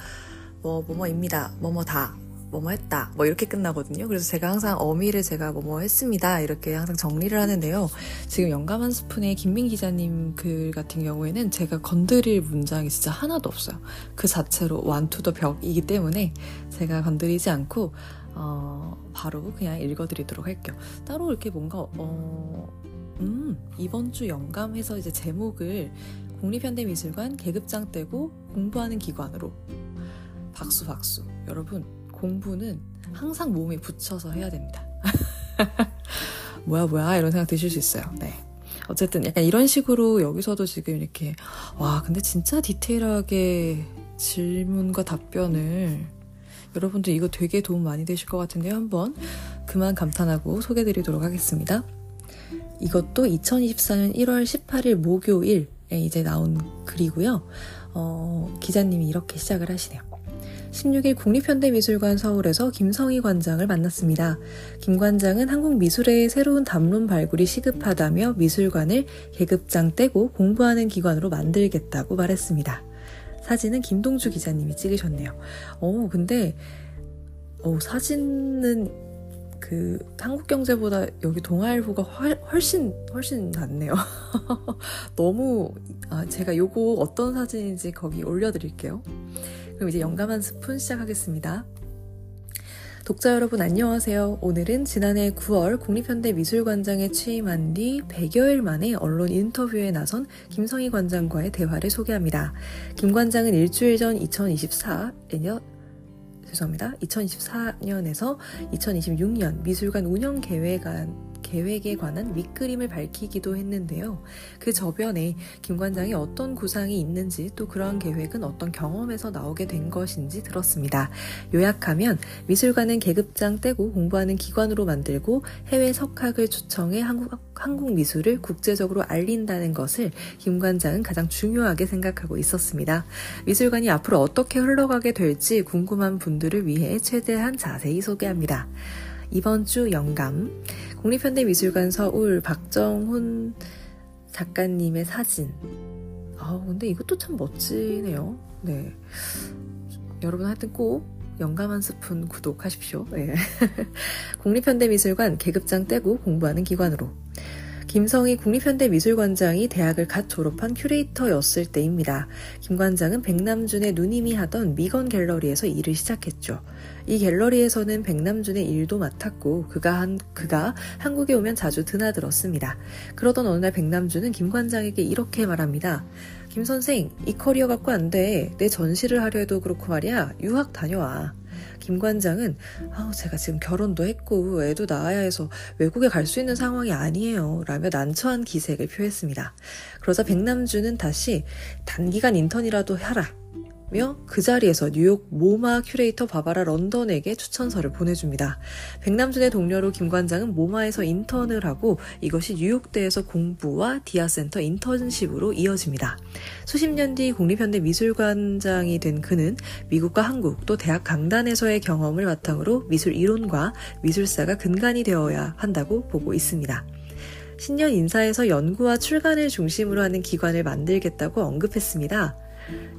뭐 뭐뭐입니다. 뭐뭐 다 뭐뭐 했다 뭐 이렇게 끝나거든요. 그래서 제가 항상 어미를 제가 뭐뭐 했습니다 이렇게 항상 정리를 하는데요. 지금 영감 한 스푼의 김민 기자님 글 같은 경우에는 제가 건드릴 문장이 진짜 하나도 없어요. 그 자체로 완투더 벽이기 때문에 제가 건드리지 않고 어, 바로 그냥 읽어드리도록 할게요. 따로 이렇게 뭔가 어, 음, 이번 주 영감해서 이제 제목을 국립현대미술관 계급장 떼고 공부하는 기관으로 박수 박수 여러분 공부는 항상 몸에 붙여서 해야 됩니다. 뭐야 뭐야 이런 생각 드실 수 있어요. 네. 어쨌든 약간 이런 식으로 여기서도 지금 이렇게 와 근데 진짜 디테일하게 질문과 답변을 여러분들 이거 되게 도움 많이 되실 것 같은데요. 한번 그만 감탄하고 소개드리도록 하겠습니다. 이것도 2024년 1월 18일 목요일에 이제 나온 글이고요. 어, 기자님이 이렇게 시작을 하시네요. 16일 국립현대미술관 서울에서 김성희 관장을 만났습니다. 김 관장은 한국 미술의 새로운 담론 발굴이 시급하다며 미술관을 계급장 떼고 공부하는 기관으로 만들겠다고 말했습니다. 사진은 김동주 기자님이 찍으셨네요. 어, 근데, 어, 사진은 그 한국 경제보다 여기 동아일보가 훨씬 훨씬 낫네요. 너무 아, 제가 요거 어떤 사진인지 거기 올려드릴게요. 그럼 이제 영감 한 스푼 시작하겠습니다. 독자 여러분 안녕하세요. 오늘은 지난해 9월 국립현대미술관장에 취임한 뒤 100여일 만에 언론 인터뷰에 나선 김성희 관장과의 대화를 소개합니다. 김 관장은 일주일 전 2024 년 죄송합니다. 2024년에서 2026년 미술관 운영 계획안 계획에 관한 윗그림을 밝히기도 했는데요. 그 저변에 김 관장이 어떤 구상이 있는지 또 그런 계획은 어떤 경험에서 나오게 된 것인지 들었습니다. 요약하면 미술관은 계급장 떼고 공부하는 기관으로 만들고 해외 석학을 초청해 한국, 한국 미술을 국제적으로 알린다는 것을 김 관장은 가장 중요하게 생각하고 있었습니다. 미술관이 앞으로 어떻게 흘러가게 될지 궁금한 분들을 위해 최대한 자세히 소개합니다. 이번 주 영감 국립현대미술관 서울 박정훈 작가님의 사진. 아, 근데 이것도 참 멋지네요. 네. 여러분 하여튼 꼭 영감 한 스푼 구독하십시오. 네. 국립현대미술관 계급장 떼고 공부하는 기관으로. 김성희 국립현대미술관장이 대학을 갓 졸업한 큐레이터였을 때입니다. 김 관장은 백남준의 누님이 하던 미건 갤러리에서 일을 시작했죠. 이 갤러리에서는 백남준의 일도 맡았고 그가 한, 그가 한국에 오면 자주 드나들었습니다. 그러던 어느 날 백남준은 김 관장에게 이렇게 말합니다. 김 선생, 이 커리어 갖고 안 돼. 내 전시를 하려 해도 그렇고 말이야. 유학 다녀와. 김 관장은 아, 제가 지금 결혼도 했고 애도 낳아야 해서 외국에 갈 수 있는 상황이 아니에요. 라며 난처한 기색을 표했습니다. 그러자 백남준은 다시 단기간 인턴이라도 하라. 그 자리에서 뉴욕 모마 큐레이터 바바라 런던에게 추천서를 보내줍니다. 백남준의 독려로 김 관장은 모마에서 인턴을 하고 이것이 뉴욕대에서 공부와 디아센터 인턴십으로 이어집니다. 수십 년 뒤 국립현대 미술관장이 된 그는 미국과 한국 또 대학 강단에서의 경험을 바탕으로 미술 이론과 미술사가 근간이 되어야 한다고 보고 있습니다. 신년 인사에서 연구와 출간을 중심으로 하는 기관을 만들겠다고 언급했습니다.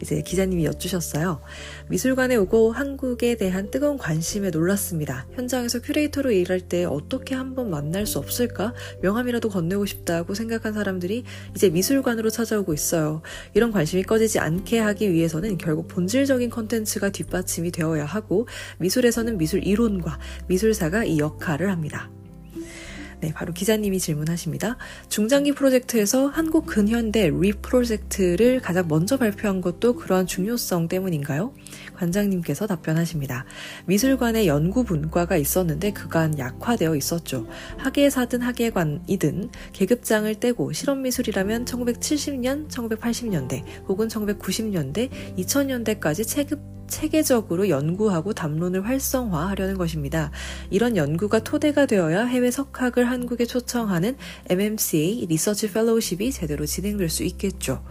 이제 기자님이 여쭈셨어요. 미술관에 오고 한국에 대한 뜨거운 관심에 놀랐습니다. 현장에서 큐레이터로 일할 때 어떻게 한번 만날 수 없을까? 명함이라도 건네고 싶다고 생각한 사람들이 이제 미술관으로 찾아오고 있어요. 이런 관심이 꺼지지 않게 하기 위해서는 결국 본질적인 컨텐츠가 뒷받침이 되어야 하고 미술에서는 미술 이론과 미술사가 이 역할을 합니다. 네, 바로 기자님이 질문하십니다. 중장기 프로젝트에서 한국 근현대 리 프로젝트를 가장 먼저 발표한 것도 그러한 중요성 때문인가요? 관장님께서 답변하십니다. 미술관에 연구 분과가 있었는데 그간 약화되어 있었죠. 학예사든 학예관이든 계급장을 떼고 실험미술이라면 1970년, 1980년대 혹은 1990년대, 2000년대까지 체급 체계적으로 연구하고 담론을 활성화하려는 것입니다. 이런 연구가 토대가 되어야 해외 석학을 한국에 초청하는 MMCA 리서치 펠로우십이 제대로 진행될 수 있겠죠.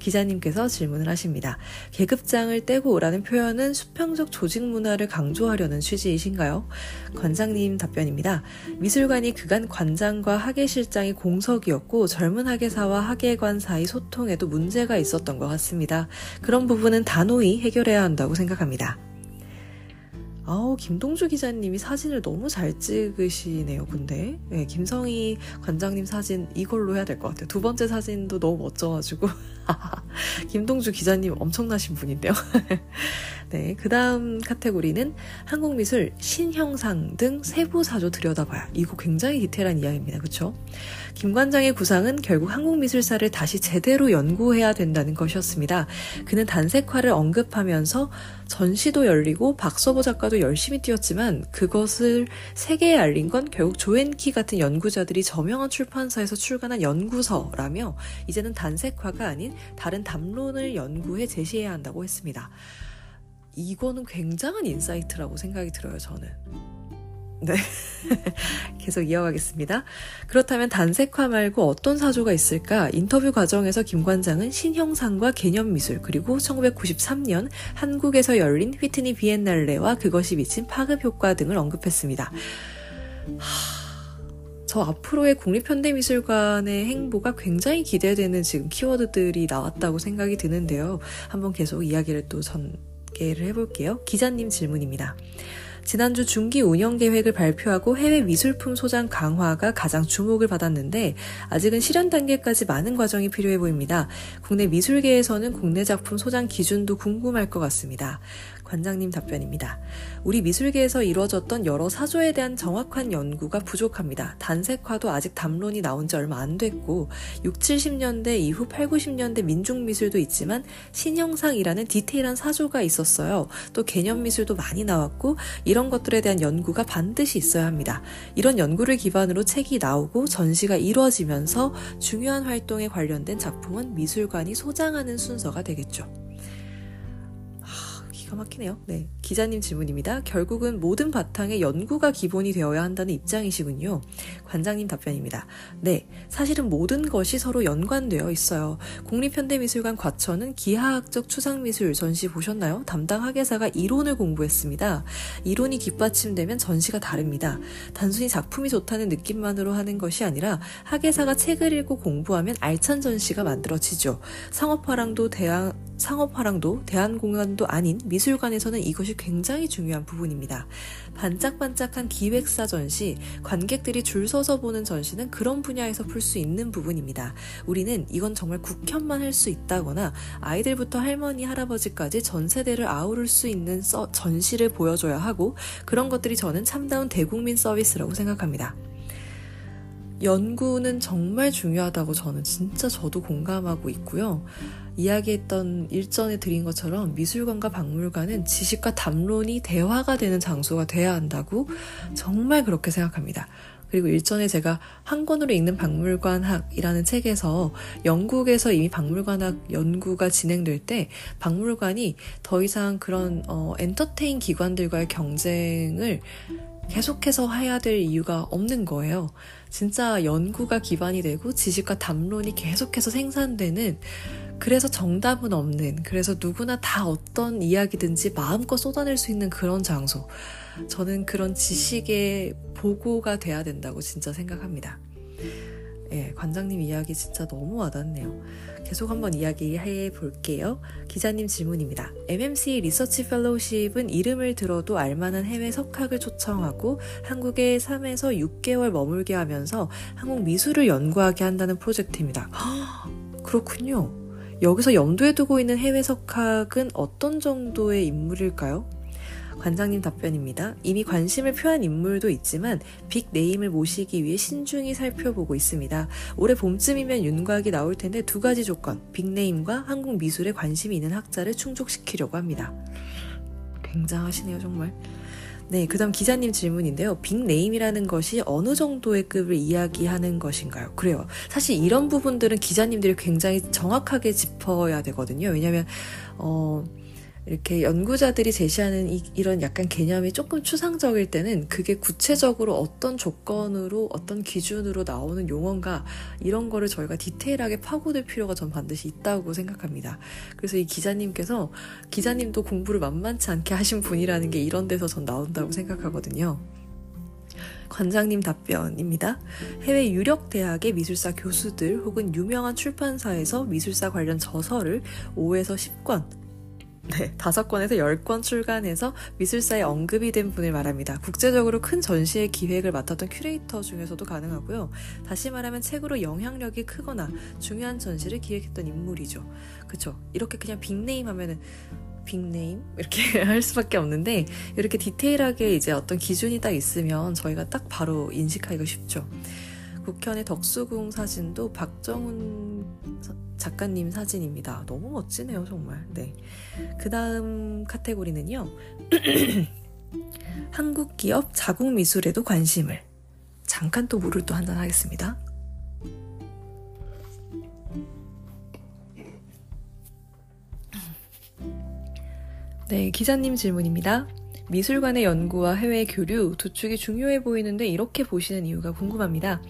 기자님께서 질문을 하십니다. 계급장을 떼고 오라는 표현은 수평적 조직 문화를 강조하려는 취지이신가요? 관장님 답변입니다. 미술관이 그간 관장과 학예실장이 공석이었고 젊은 학예사와 학예관 사이 소통에도 문제가 있었던 것 같습니다. 그런 부분은 단호히 해결해야 한다고 생각합니다. 아우, 김동주 기자님이 사진을 너무 잘 찍으시네요, 근데. 네, 김성희 관장님 사진 이걸로 해야 될 것 같아요. 두 번째 사진도 너무 멋져가지고. 김동주 기자님 엄청나신 분인데요. 네, 그 다음 카테고리는 한국미술, 신형상 등 세부 사조 들여다봐야. 이거 굉장히 디테일한 이야기입니다. 그쵸? 김 관장의 구상은 결국 한국미술사를 다시 제대로 연구해야 된다는 것이었습니다. 그는 단색화를 언급하면서 전시도 열리고 박서보 작가도 열심히 뛰었지만 그것을 세계에 알린 건 결국 조앤키 같은 연구자들이 저명한 출판사에서 출간한 연구서라며 이제는 단색화가 아닌 다른 담론을 연구해 제시해야 한다고 했습니다. 이거는 굉장한 insight라고 생각이 들어요, 저는. 네. 계속 이어가겠습니다. 그렇다면 단색화 말고 어떤 사조가 있을까? 인터뷰 과정에서 김 관장은 신형상과 개념미술, 그리고 1993년 한국에서 열린 휘트니 비엔날레와 그것이 미친 파급 효과 등을 언급했습니다. 하... 저 앞으로의 국립현대미술관의 행보가 굉장히 기대되는 지금 키워드들이 나왔다고 생각이 드는데요. 한번 계속 이야기를 또 전 개를 해볼게요. 기자님 질문입니다. 지난주 중기 운영 계획을 발표하고 해외 미술품 소장 강화가 가장 주목을 받았는데 아직은 실현 단계까지 많은 과정이 필요해 보입니다. 국내 미술계에서는 국내 작품 소장 기준도 궁금할 것 같습니다. 관장님 답변입니다. 우리 미술계에서 이루어졌던 여러 사조에 대한 정확한 연구가 부족합니다. 단색화도 아직 담론이 나온 지 얼마 안 됐고 6, 70년대 이후 8, 90년대 민중미술도 있지만 신형상이라는 디테일한 사조가 있었어요. 또 개념미술도 많이 나왔고 이런 것들에 대한 연구가 반드시 있어야 합니다. 이런 연구를 기반으로 책이 나오고 전시가 이루어지면서 중요한 활동에 관련된 작품은 미술관이 소장하는 순서가 되겠죠. 기가 막히네요. 네. 기자님 질문입니다. 결국은 모든 바탕에 연구가 기본이 되어야 한다는 입장이시군요. 관장님 답변입니다. 네. 사실은 모든 것이 서로 연관되어 있어요. 국립현대미술관 과천은 기하학적 추상미술 전시 보셨나요? 담당 학예사가 이론을 공부했습니다. 이론이 뒷받침되면 전시가 다릅니다. 단순히 작품이 좋다는 느낌만으로 하는 것이 아니라 학예사가 책을 읽고 공부하면 알찬 전시가 만들어지죠. 상업화랑도 대학 상업화랑도 대한공연도 아닌 미술 관에서는 이것이 굉장히 중요한 부분입니다. 반짝반짝한 기획사 전시, 관객들이 줄 서서 보는 전시는 그런 분야에서 풀 수 있는 부분입니다. 우리는 이건 정말 국현만 할 수 있다거나 아이들부터 할머니, 할아버지까지 전 세대를 아우를 수 있는 서, 전시를 보여줘야 하고 그런 것들이 저는 참다운 대국민 서비스라고 생각합니다. 연구는 정말 중요하다고 저는 진짜 저도 공감하고 있고요. 이야기했던 일전에 드린 것처럼 미술관과 박물관은 지식과 담론이 대화가 되는 장소가 돼야 한다고 정말 그렇게 생각합니다. 그리고 일전에 제가 한 권으로 읽는 박물관학이라는 책에서 영국에서 이미 박물관학 연구가 진행될 때 박물관이 더 이상 그런 어, 엔터테인 기관들과의 경쟁을 계속해서 해야 될 이유가 없는 거예요. 진짜 연구가 기반이 되고 지식과 담론이 계속해서 생산되는 그래서 정답은 없는 그래서 누구나 다 어떤 이야기든지 마음껏 쏟아낼 수 있는 그런 장소. 저는 그런 지식의 보고가 돼야 된다고 진짜 생각합니다. 예, 관장님 이야기 진짜 너무 와닿네요. 계속 한번 이야기해 볼게요. 기자님 질문입니다. MMC 리서치 펠로우십은 이름을 들어도 알만한 해외 석학을 초청하고 한국에 3에서 6개월 머물게 하면서 한국 미술을 연구하게 한다는 프로젝트입니다. 그렇군요. 여기서 염두에 두고 있는 해외 석학은 어떤 정도의 인물일까요? 관장님 답변입니다. 이미 관심을 표한 인물도 있지만 빅네임을 모시기 위해 신중히 살펴보고 있습니다. 올해 봄쯤이면 윤곽이 나올 텐데 두 가지 조건, 빅네임과 한국 미술에 관심이 있는 학자를 충족시키려고 합니다. 굉장하시네요, 정말. 네, 그 다음 기자님 질문인데요. 빅네임이라는 것이 어느 정도의 급을 이야기하는 것인가요? 그래요. 사실 이런 부분들은 기자님들이 굉장히 정확하게 짚어야 되거든요. 왜냐면, 어, 이렇게 연구자들이 제시하는 이, 런 약간 개념이 조금 추상적일 때는 그게 구체적으로 어떤 조건으로 어떤 기준으로 나오는 용어인가 이런 거를 저희가 디테일하게 파고들 필요가 전 반드시 있다고 생각합니다. 그래서 이 기자님께서 기자님도 공부를 만만치 않게 하신 분이라는 게 이런 데서 전 나온다고 생각하거든요. 관장님 답변입니다. 해외 유력 대학의 미술사 교수들 혹은 유명한 출판사에서 미술사 관련 저서를 5에서 10권 네, 다섯 권에서 열권 출간해서 미술사에 언급이 된 분을 말합니다. 국제적으로 큰 전시의 기획을 맡았던 큐레이터 중에서도 가능하고요. 다시 말하면 책으로 영향력이 크거나 중요한 전시를 기획했던 인물이죠. 그쵸? 이렇게 그냥 빅네임 하면은 빅네임 이렇게 할 수밖에 없는데 이렇게 디테일하게 이제 어떤 기준이 딱 있으면 저희가 딱 바로 인식하기가 쉽죠. 국현의 덕수궁 사진도 박정훈 작가님 사진입니다. 너무 멋지네요, 정말. 네. 그 다음 카테고리는요. 한국 기업 자국 미술에도 관심을. 잠깐 또 물을 또 한잔 하겠습니다. 네, 기자님 질문입니다. 미술관의 연구와 해외 교류 두 축이 중요해 보이는데 이렇게 보시는 이유가 궁금합니다.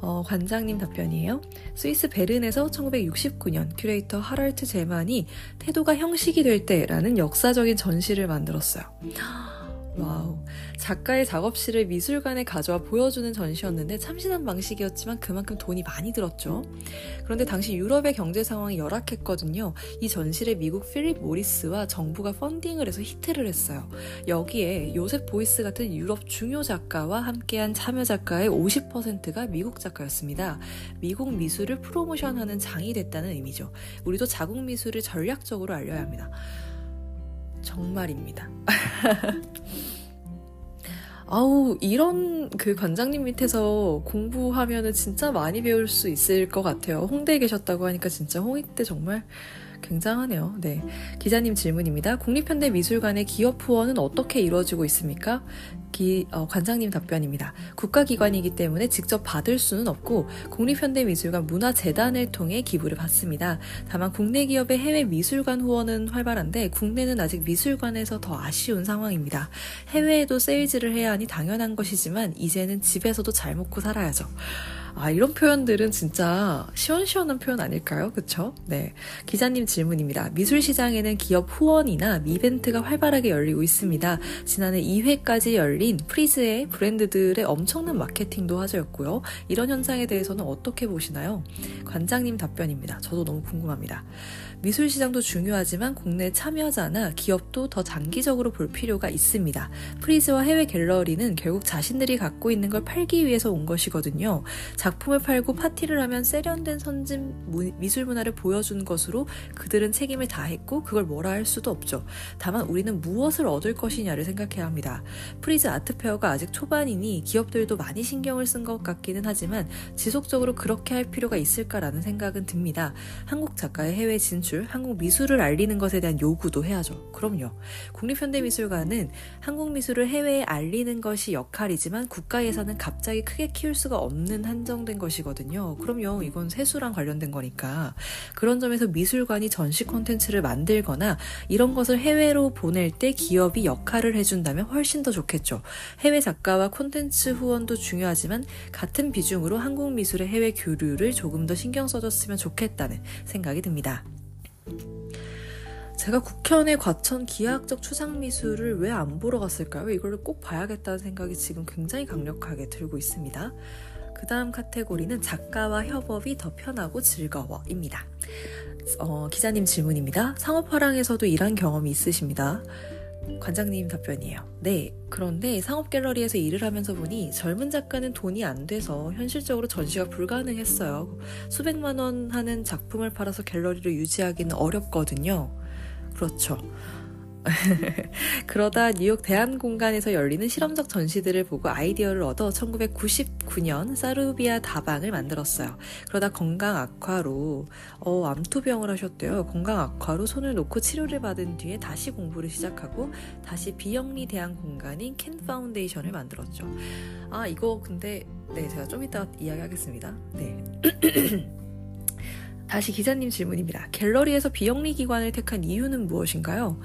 어, 관장님 답변이에요. 스위스 베른에서 1969년 큐레이터 하랄트 제만이 태도가 형식이 될 때라는 역사적인 전시를 만들었어요. 와우. 작가의 작업실을 미술관에 가져와 보여주는 전시였는데 참신한 방식이었지만 그만큼 돈이 많이 들었죠. 그런데 당시 유럽의 경제 상황이 열악했거든요. 이 전시를 미국 필립 모리스와 정부가 funding을 해서 히트를 했어요. 여기에 요셉 보이스 같은 유럽 중요 작가와 함께한 참여 작가의 50%가 미국 작가였습니다. 미국 미술을 프로모션하는 장이 됐다는 의미죠. 우리도 자국 미술을 전략적으로 알려야 합니다. 정말입니다. 아우, 이런 그 관장님 밑에서 공부하면은 진짜 많이 배울 수 있을 것 같아요. 홍대에 계셨다고 하니까 진짜 홍익대 정말 굉장하네요. 네. 기자님 질문입니다. 국립현대미술관의 기업 후원은 어떻게 이루어지고 있습니까? 기, 어, 관장님 답변입니다. 국가기관이기 때문에 직접 받을 수는 없고 국립현대미술관 문화재단을 통해 기부를 받습니다. 다만 국내 기업의 해외 미술관 후원은 활발한데 국내는 아직 미술관에서 더 아쉬운 상황입니다. 해외에도 세일즈를 해야 하니 당연한 것이지만 이제는 집에서도 잘 먹고 살아야죠. 아, 이런 표현들은 진짜 시원시원한 표현 아닐까요? 그쵸? 네. 기자님 질문입니다. 미술시장에는 기업 후원이나 이벤트가 활발하게 열리고 있습니다. 지난해 2회까지 열린 프리즈의 브랜드들의 엄청난 마케팅도 화제였고요. 이런 현상에 대해서는 어떻게 보시나요? 관장님 답변입니다. 저도 너무 궁금합니다. 미술 시장도 중요하지만 국내 참여자나 기업도 더 장기적으로 볼 필요가 있습니다. 프리즈와 해외 갤러리는 결국 자신들이 갖고 있는 걸 팔기 위해서 온 것이거든요. 작품을 팔고 파티를 하면 세련된 선진 미술 문화를 보여준 것으로 그들은 책임을 다했고 그걸 뭐라 할 수도 없죠. 다만 우리는 무엇을 얻을 것이냐를 생각해야 합니다. 프리즈 아트페어가 아직 초반이니 기업들도 많이 신경을 쓴 것 같기는 하지만 지속적으로 그렇게 할 필요가 있을까라는 생각은 듭니다. 한국 작가의 해외 진출, 한국 미술을 알리는 것에 대한 요구도 해야죠. 그럼요. 국립현대미술관은 한국 미술을 해외에 알리는 것이 역할이지만 국가 예산은 갑자기 크게 키울 수가 없는 한정된 것이거든요. 그럼요. 이건 세수랑 관련된 거니까. 그런 점에서 미술관이 전시 콘텐츠를 만들거나 이런 것을 해외로 보낼 때 기업이 역할을 해준다면 훨씬 더 좋겠죠. 해외 작가와 콘텐츠 후원도 중요하지만 같은 비중으로 한국 미술의 해외 교류를 조금 더 신경 써줬으면 좋겠다는 생각이 듭니다. 제가 국현의 과천 기하학적 추상 미술을 왜 안 보러 갔을까요? 이걸 꼭 봐야겠다는 생각이 지금 굉장히 강력하게 들고 있습니다. 그 다음 카테고리는 작가와 협업이 더 편하고 즐거워입니다. 어, 기자님 질문입니다. 상업화랑에서도 일한 경험이 있으십니다. 관장님 답변이에요. 네. 그런데 상업 갤러리에서 일을 하면서 보니 젊은 작가는 돈이 안 돼서 현실적으로 전시가 불가능했어요. 수백만 원 하는 작품을 팔아서 갤러리를 유지하기는 어렵거든요. 그렇죠. 그러다 뉴욕 대한공간에서 열리는 실험적 전시들을 보고 아이디어를 얻어 1999년 사르비아 다방을 만들었어요. 그러다 건강 악화로 어, 암투병을 하셨대요. 건강 악화로 손을 놓고 치료를 받은 뒤에 다시 공부를 시작하고 다시 비영리 대안공간인 캔 파운데이션을 만들었죠. 아 이거 근데 네 제가 좀 이따 이야기하겠습니다. 네. 다시 기자님 질문입니다. 갤러리에서 비영리 기관을 택한 이유는 무엇인가요?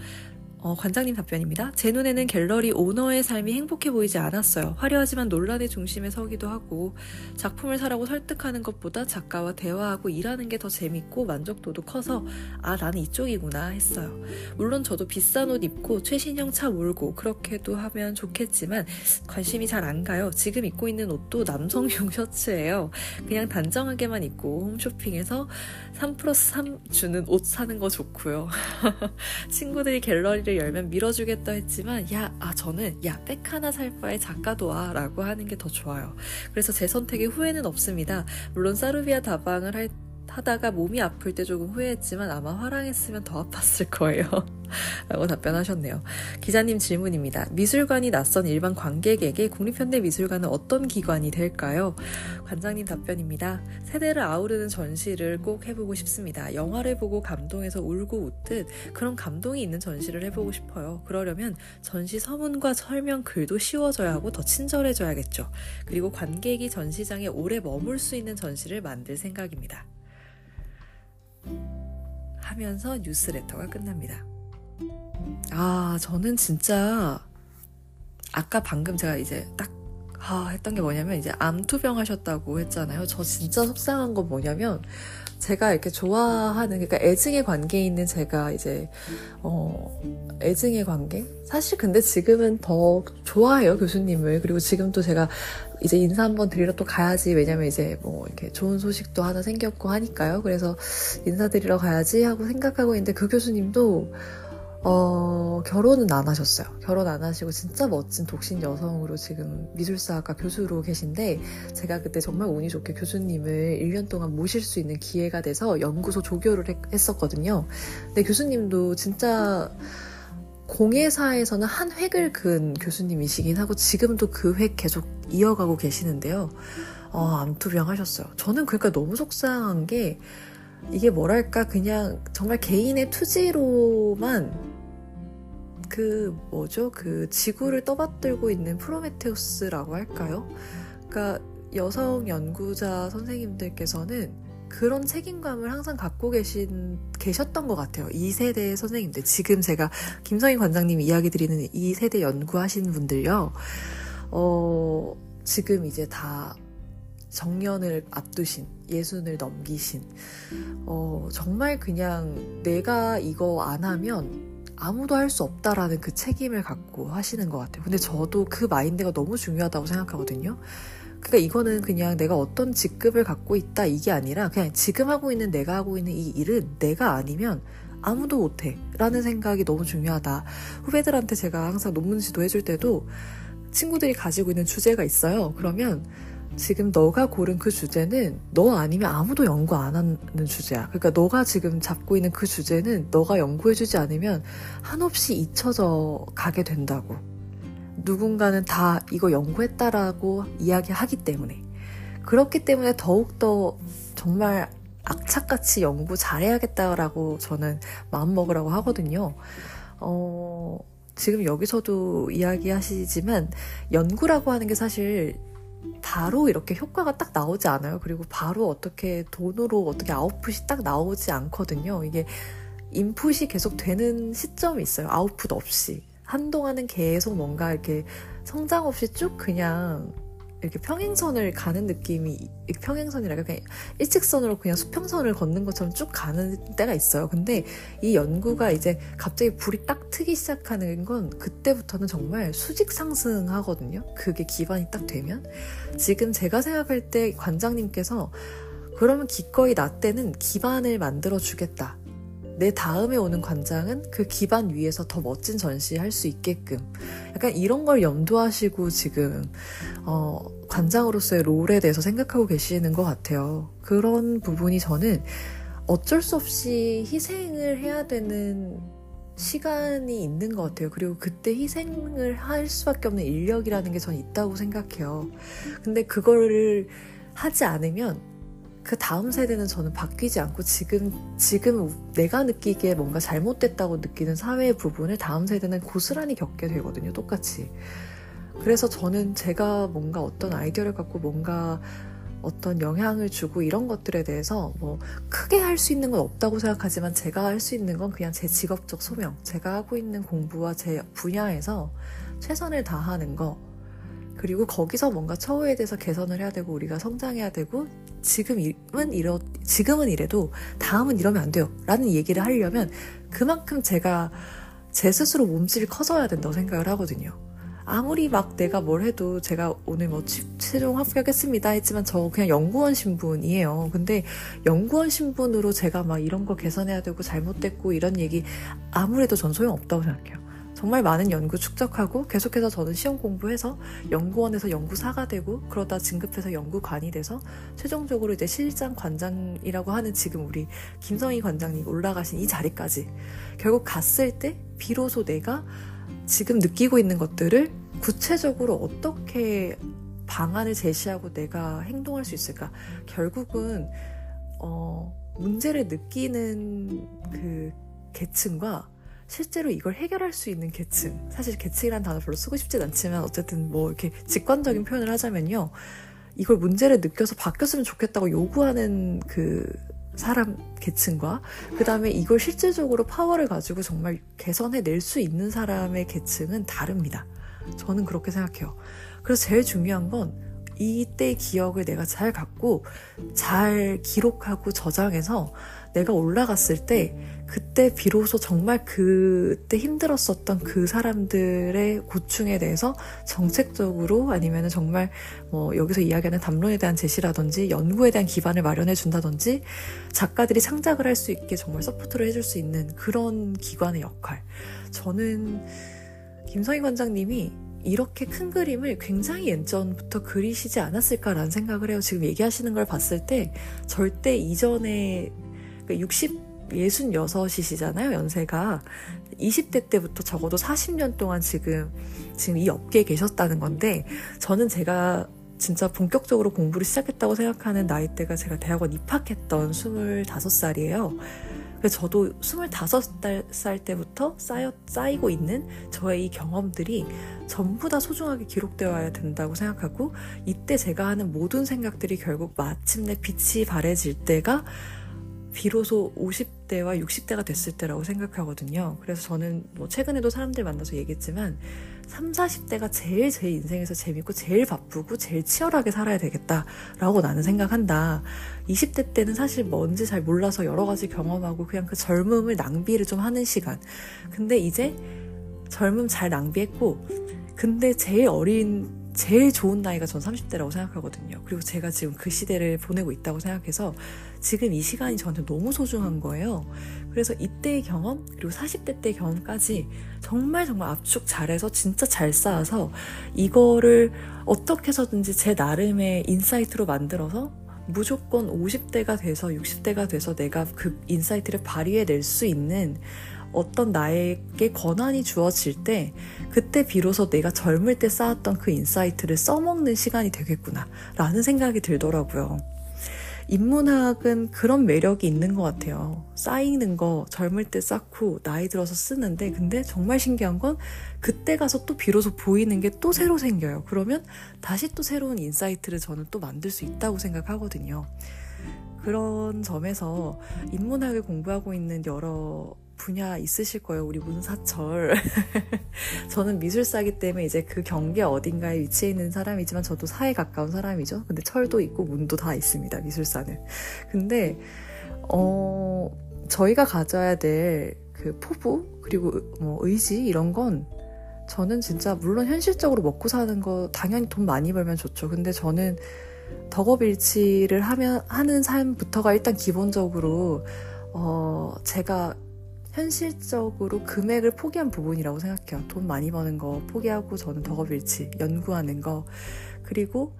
어, 관장님 답변입니다. 제 눈에는 갤러리 오너의 삶이 행복해 보이지 않았어요. 화려하지만 논란의 중심에 서기도 하고 작품을 사라고 설득하는 것보다 작가와 대화하고 일하는 게 더 재밌고 만족도도 커서 아 나는 이쪽이구나 했어요. 물론 저도 비싼 옷 입고 최신형 차 몰고 그렇게도 하면 좋겠지만 관심이 잘 안 가요. 지금 입고 있는 옷도 남성용 셔츠예요. 그냥 단정하게만 입고 홈쇼핑에서 3 플러스 3 주는 옷 사는 거 좋고요. 친구들이 갤러리를 열면 밀어주겠다 했지만 야, 아 저는 야, 백 하나 살 바에 작가도 와 라고 하는 게 더 좋아요. 그래서 제 선택에 후회는 없습니다. 물론 사르비아 다방을 할 하다가 몸이 아플 때 조금 후회했지만 아마 화랑했으면 더 아팠을 거예요. 라고 답변하셨네요. 기자님 질문입니다. 미술관이 낯선 일반 관객에게 국립현대미술관은 어떤 기관이 될까요? 관장님 답변입니다. 세대를 아우르는 전시를 꼭 해보고 싶습니다. 영화를 보고 감동해서 울고 웃듯 그런 감동이 있는 전시를 해보고 싶어요. 그러려면 전시 서문과 설명 글도 쉬워져야 하고 더 친절해져야겠죠. 그리고 관객이 전시장에 오래 머물 수 있는 전시를 만들 생각입니다. 하면서 뉴스레터가 끝납니다. 아, 저는 진짜 아까 방금 제가 이제 딱 아, 했던 게 뭐냐면 이제 암투병 하셨다고 했잖아요. 저 진짜 속상한 건 뭐냐면 제가 이렇게 좋아하는 그러니까 애증의 관계에 있는 제가 이제 어 애증의 관계? 사실 근데 지금은 더 좋아해요 교수님을. 그리고 지금 또 제가 이제 인사 한번 드리러 또 가야지. 왜냐면 이제 뭐 이렇게 좋은 소식도 하나 생겼고 하니까요. 그래서 인사 드리러 가야지 하고 생각하고 있는데 그 교수님도 어, 결혼은 안 하셨어요. 결혼 안 하시고 진짜 멋진 독신 여성으로 지금 미술사학과 교수로 계신데 제가 그때 정말 운이 좋게 교수님을 1년 동안 모실 수 있는 기회가 돼서 연구소 조교를 했, 었거든요 근데 교수님도 진짜 공예사에서는 한 획을 그은 교수님이시긴 하고 지금도 그 획 계속 이어가고 계시는데요. 어, 암투병 하셨어요. 저는 그러니까 너무 속상한 게 이게 뭐랄까 그냥 정말 개인의 투지로만 그 뭐죠? 그 지구를 떠받들고 있는 프로메테우스라고 할까요? 그러니까 여성 연구자 선생님들께서는 그런 책임감을 항상 갖고 계신 계셨던 것 같아요. 이 세대의 선생님들 지금 제가 김성희 관장님이 이야기 드리는 이 세대 연구하신 분들요. 어, 지금 이제 다 정년을 앞두신 예순을 넘기신 어, 정말 그냥 내가 이거 안 하면 아무도 할 수 없다라는 그 책임을 갖고 하시는 것 같아요. 근데 저도 그 마인드가 너무 중요하다고 생각하거든요. 그러니까 이거는 그냥 내가 어떤 직급을 갖고 있다 이게 아니라 그냥 지금 하고 있는 내가 하고 있는 이 일은 내가 아니면 아무도 못해 라는 생각이 너무 중요하다. 후배들한테 제가 항상 논문 지도 해줄 때도 친구들이 가지고 있는 주제가 있어요. 그러면 지금 너가 고른 그 주제는 너 아니면 아무도 연구 안 하는 주제야. 그러니까 너가 지금 잡고 있는 그 주제는 너가 연구해주지 않으면 한없이 잊혀져 가게 된다고. 누군가는 다 이거 연구했다라고 이야기하기 때문에. 그렇기 때문에 더욱더 정말 악착같이 연구 잘해야겠다라고 저는 마음먹으라고 하거든요. 어, 지금 여기서도 이야기하시지만 연구라고 하는 게 사실 바로 이렇게 효과가 딱 나오지 않아요. 그리고 바로 어떻게 돈으로 어떻게 아웃풋이 딱 나오지 않거든요. 이게 인풋이 계속 되는 시점이 있어요. 아웃풋 없이. 한동안은 계속 뭔가 이렇게 성장 없이 쭉 그냥 이렇게 평행선을 가는 느낌이 평행선이라 그냥 일직선으로 그냥 수평선을 걷는 것처럼 쭉 가는 때가 있어요. 근데 이 연구가 이제 갑자기 불이 딱 트기 시작하는 건 그때부터는 정말 수직 상승하거든요. 그게 기반이 딱 되면 지금 제가 생각할 때 관장님께서 그러면 기꺼이 나 때는 기반을 만들어 주겠다. 내 다음에 오는 관장은 그 기반 위에서 더 멋진 전시할 수 있게끔 약간 이런 걸 염두하시고 지금 어, 관장으로서의 롤에 대해서 생각하고 계시는 것 같아요. 그런 부분이 저는 어쩔 수 없이 희생을 해야 되는 시간이 있는 것 같아요. 그리고 그때 희생을 할 수밖에 없는 인력이라는 게 저는 있다고 생각해요. 근데 그거를 하지 않으면 그 다음 세대는 저는 바뀌지 않고 지금, 지금 내가 느끼기에 뭔가 잘못됐다고 느끼는 사회의 부분을 다음 세대는 고스란히 겪게 되거든요. 똑같이. 그래서 저는 제가 뭔가 어떤 아이디어를 갖고 뭔가 어떤 영향을 주고 이런 것들에 대해서 뭐 크게 할 수 있는 건 없다고 생각하지만 제가 할 수 있는 건 그냥 제 직업적 소명, 제가 하고 있는 공부와 제 분야에서 최선을 다하는 거, 그리고 거기서 뭔가 처우에 대해서 개선을 해야 되고 우리가 성장해야 되고 지금은 이러 지금은 이래도 다음은 이러면 안 돼요. 라는 얘기를 하려면 그만큼 제가 제 스스로 몸집이 커져야 된다고 생각을 하거든요. 아무리 막 내가 뭘 해도 제가 오늘 뭐 최종 합격했습니다 했지만 저 그냥 연구원 신분이에요. 근데 연구원 신분으로 제가 막 이런 거 개선해야 되고 잘못됐고 이런 얘기 아무래도 전 소용없다고 생각해요. 정말 많은 연구 축적하고 계속해서 저는 시험 공부해서 연구원에서 연구사가 되고 그러다 진급해서 연구관이 돼서 최종적으로 이제 실장 관장이라고 하는 지금 우리 김성희 관장님 올라가신 이 자리까지 결국 갔을 때 비로소 내가 지금 느끼고 있는 것들을 구체적으로 어떻게 방안을 제시하고 내가 행동할 수 있을까? 결국은 어 문제를 느끼는 그 계층과 실제로 이걸 해결할 수 있는 계층. 사실 계층이란 단어 별로 쓰고 싶진 않지만 어쨌든 뭐 이렇게 직관적인 표현을 하자면요. 이걸 문제를 느껴서 바뀌었으면 좋겠다고 요구하는 그 사람 계층과 그 다음에 이걸 실질적으로 파워를 가지고 정말 개선해 낼 수 있는 사람의 계층은 다릅니다. 저는 그렇게 생각해요. 그래서 제일 중요한 건 이때의 기억을 내가 잘 갖고 잘 기록하고 저장해서 내가 올라갔을 때 그때 비로소 정말 그때 힘들었었던 그 사람들의 고충에 대해서 정책적으로 아니면 정말 뭐 여기서 이야기하는 담론에 대한 제시라든지 연구에 대한 기반을 마련해 준다든지 작가들이 창작을 할 수 있게 정말 서포트를 해줄 수 있는 그런 기관의 역할. 저는 김성희 관장님이 이렇게 큰 그림을 굉장히 예전부터 그리시지 않았을까라는 생각을 해요. 지금 얘기하시는 걸 봤을 때 절대 이전에 60 66이시잖아요, 연세가. 20대 때부터 적어도 40년 동안 지금, 지금 이 업계에 계셨다는 건데, 저는 제가 진짜 본격적으로 공부를 시작했다고 생각하는 나이대가 제가 대학원 입학했던 25살이에요. 그래서 저도 25살 때부터 쌓여, 쌓이고 있는 저의 이 경험들이 전부 다 소중하게 기록되어야 된다고 생각하고, 이때 제가 하는 모든 생각들이 결국 마침내 빛이 바래질 때가 비로소 50대와 60대가 됐을 때라고 생각하거든요. 그래서 저는 뭐 최근에도 사람들 만나서 얘기했지만 3, 40대가 제일 제 인생에서 재밌고 제일 바쁘고 제일 치열하게 살아야 되겠다라고 나는 생각한다. 20대 때는 사실 뭔지 잘 몰라서 여러 가지 경험하고 그냥 그 젊음을 낭비를 좀 하는 시간. 근데 이제 젊음 잘 낭비했고 근데 제일 어린 제일 좋은 나이가 전 30대라고 생각하거든요. 그리고 제가 지금 그 시대를 보내고 있다고 생각해서 지금 이 시간이 저한테 너무 소중한 거예요. 그래서 이때의 경험, 그리고 40대 때 경험까지 정말 정말 압축 잘해서 진짜 잘 쌓아서 이거를 어떻게 해서든지 제 나름의 insight로 만들어서 무조건 50대가 돼서 60대가 돼서 내가 그 insight를 발휘해낼 수 있는 어떤 나에게 권한이 주어질 때 그때 비로소 내가 젊을 때 쌓았던 그 insight를 써먹는 시간이 되겠구나 라는 생각이 들더라고요. 인문학은 그런 매력이 있는 것 같아요. 쌓이는 거 젊을 때 쌓고 나이 들어서 쓰는데 근데 정말 신기한 건 그때 가서 또 비로소 보이는 게 또 새로 생겨요. 그러면 다시 또 새로운 insight를 저는 또 만들 수 있다고 생각하거든요. 그런 점에서 인문학을 공부하고 있는 여러분이 있으실 거예요. 우리 문사철. 저는 미술사기 때문에 이제 그 경계 어딘가에 위치해 있는 사람이지만 저도 사에 가까운 사람이죠. 근데 철도 있고 문도 다 있습니다. 미술사는. 근데 어 저희가 가져야 될 그 포부 그리고 뭐 의지 이런 건 저는 진짜 물론 현실적으로 먹고 사는 거 당연히 돈 많이 벌면 좋죠. 근데 저는 덕업일치를 하면 하는 삶부터가 일단 기본적으로 어 제가 현실적으로 금액을 포기한 부분이라고 생각해요. 돈 많이 버는 거 포기하고 저는 덕업일치 연구하는 거 그리고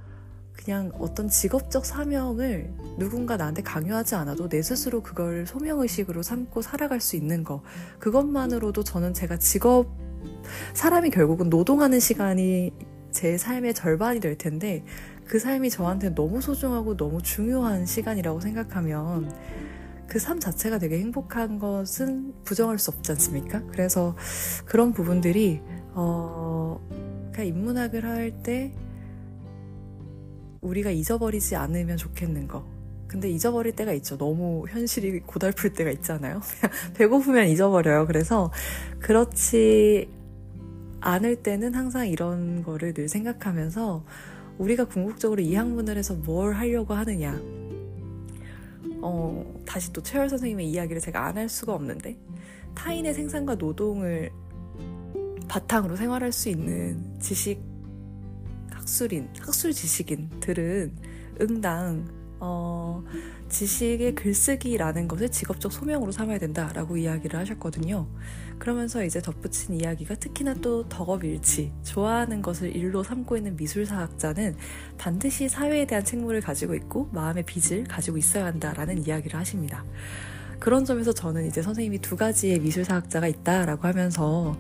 그냥 어떤 직업적 사명을 누군가 나한테 강요하지 않아도 내 스스로 그걸 소명의식으로 삼고 살아갈 수 있는 거 그것만으로도 저는 제가 직업 사람이 결국은 노동하는 시간이 제 삶의 절반이 될 텐데 그 삶이 저한테 너무 소중하고 너무 중요한 시간이라고 생각하면 그 삶 자체가 되게 행복한 것은 부정할 수 없지 않습니까? 그래서 그런 부분들이 어 그냥 인문학을 할 때 우리가 잊어버리지 않으면 좋겠는 거. 근데 잊어버릴 때가 있죠. 너무 현실이 고달플 때가 있잖아요. 배고프면 잊어버려요. 그래서 그렇지 않을 때는 항상 이런 거를 늘 생각하면서 우리가 궁극적으로 이 학문을 해서 뭘 하려고 하느냐. 어, 다시 또 최열 선생님의 이야기를 제가 안 할 수가 없는데 타인의 생산과 노동을 바탕으로 생활할 수 있는 지식 학술인, 학술 지식인들은 응당 어, 지식의 글쓰기라는 것을 직업적 소명으로 삼아야 된다라고 이야기를 하셨거든요. 그러면서 이제 덧붙인 이야기가 특히나 또 덕업일치, 좋아하는 것을 일로 삼고 있는 미술사학자는 반드시 사회에 대한 책무를 가지고 있고 마음의 빚을 가지고 있어야 한다라는 이야기를 하십니다. 그런 점에서 저는 이제 선생님이 두 가지의 미술사학자가 있다라고 하면서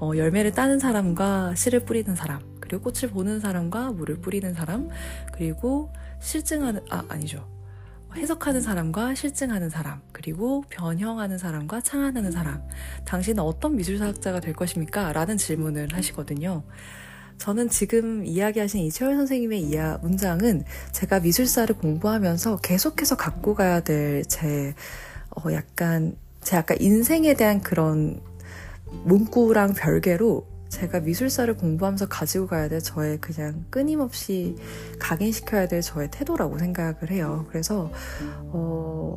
어, 열매를 따는 사람과 씨를 뿌리는 사람, 그리고 꽃을 보는 사람과 물을 뿌리는 사람, 그리고 실증하는, 아, 아니죠. 해석하는 사람과 실증하는 사람, 그리고 변형하는 사람과 창안하는 사람. 당신은 어떤 미술사학자가 될 것입니까? 라는 질문을 하시거든요. 저는 지금 이야기하신 이채월 선생님의 이야 문장은 제가 미술사를 공부하면서 계속해서 갖고 가야 될 제, 어, 약간, 제 약간 인생에 대한 그런 문구랑 별개로 제가 미술사를 공부하면서 가지고 가야 될 저의 그냥 끊임없이 각인시켜야 될 저의 태도라고 생각을 해요. 그래서, 어,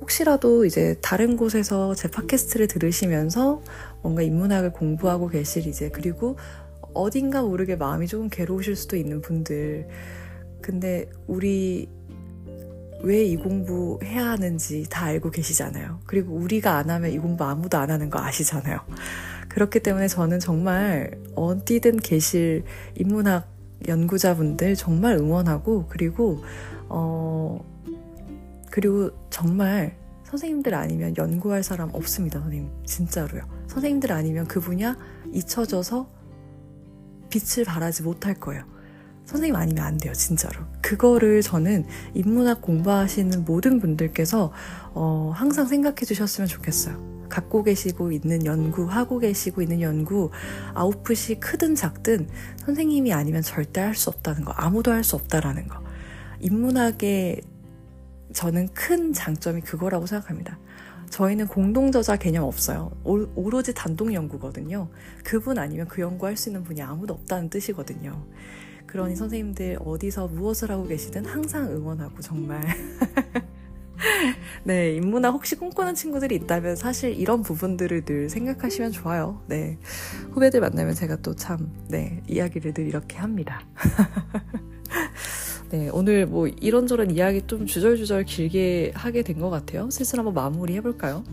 혹시라도 이제 다른 곳에서 제 팟캐스트를 들으시면서 뭔가 인문학을 공부하고 계실 이제, 그리고 어딘가 모르게 마음이 조금 괴로우실 수도 있는 분들. 근데 우리 왜 이 공부 해야 하는지 다 알고 계시잖아요. 그리고 우리가 안 하면 이 공부 아무도 안 하는 거 아시잖아요. 그렇기 때문에 저는 정말 어디든 계실 인문학 연구자분들 정말 응원하고 그리고 어 그리고 정말 선생님들 아니면 연구할 사람 없습니다, 선생님. 진짜로요. 선생님들 아니면 그 분야 잊혀져서 빛을 발하지 못할 거예요. 선생님 아니면 안 돼요, 진짜로. 그거를 저는 인문학 공부하시는 모든 분들께서 어, 항상 생각해 주셨으면 좋겠어요. 갖고 계시고 있는 연구, 하고 계시고 있는 연구, 아웃풋이 크든 작든 선생님이 아니면 절대 할 수 없다는 거, 아무도 할 수 없다라는 거. 인문학의 저는 큰 장점이 그거라고 생각합니다. 저희는 공동저자 개념 없어요. 오, 로지 단독 연구거든요. 그분 아니면 그 연구할 수 있는 분이 아무도 없다는 뜻이거든요. 그러니 선생님들 어디서 무엇을 하고 계시든 항상 응원하고 정말 네, 인문학 혹시 꿈꾸는 친구들이 있다면 사실 이런 부분들을 늘 생각하시면 좋아요. 네. 후배들 만나면 제가 또 참, 네, 이야기를 늘 이렇게 합니다. 네, 오늘 뭐 이런저런 이야기 좀 주절주절 길게 하게 된 것 같아요. 슬슬 한번 마무리 해볼까요?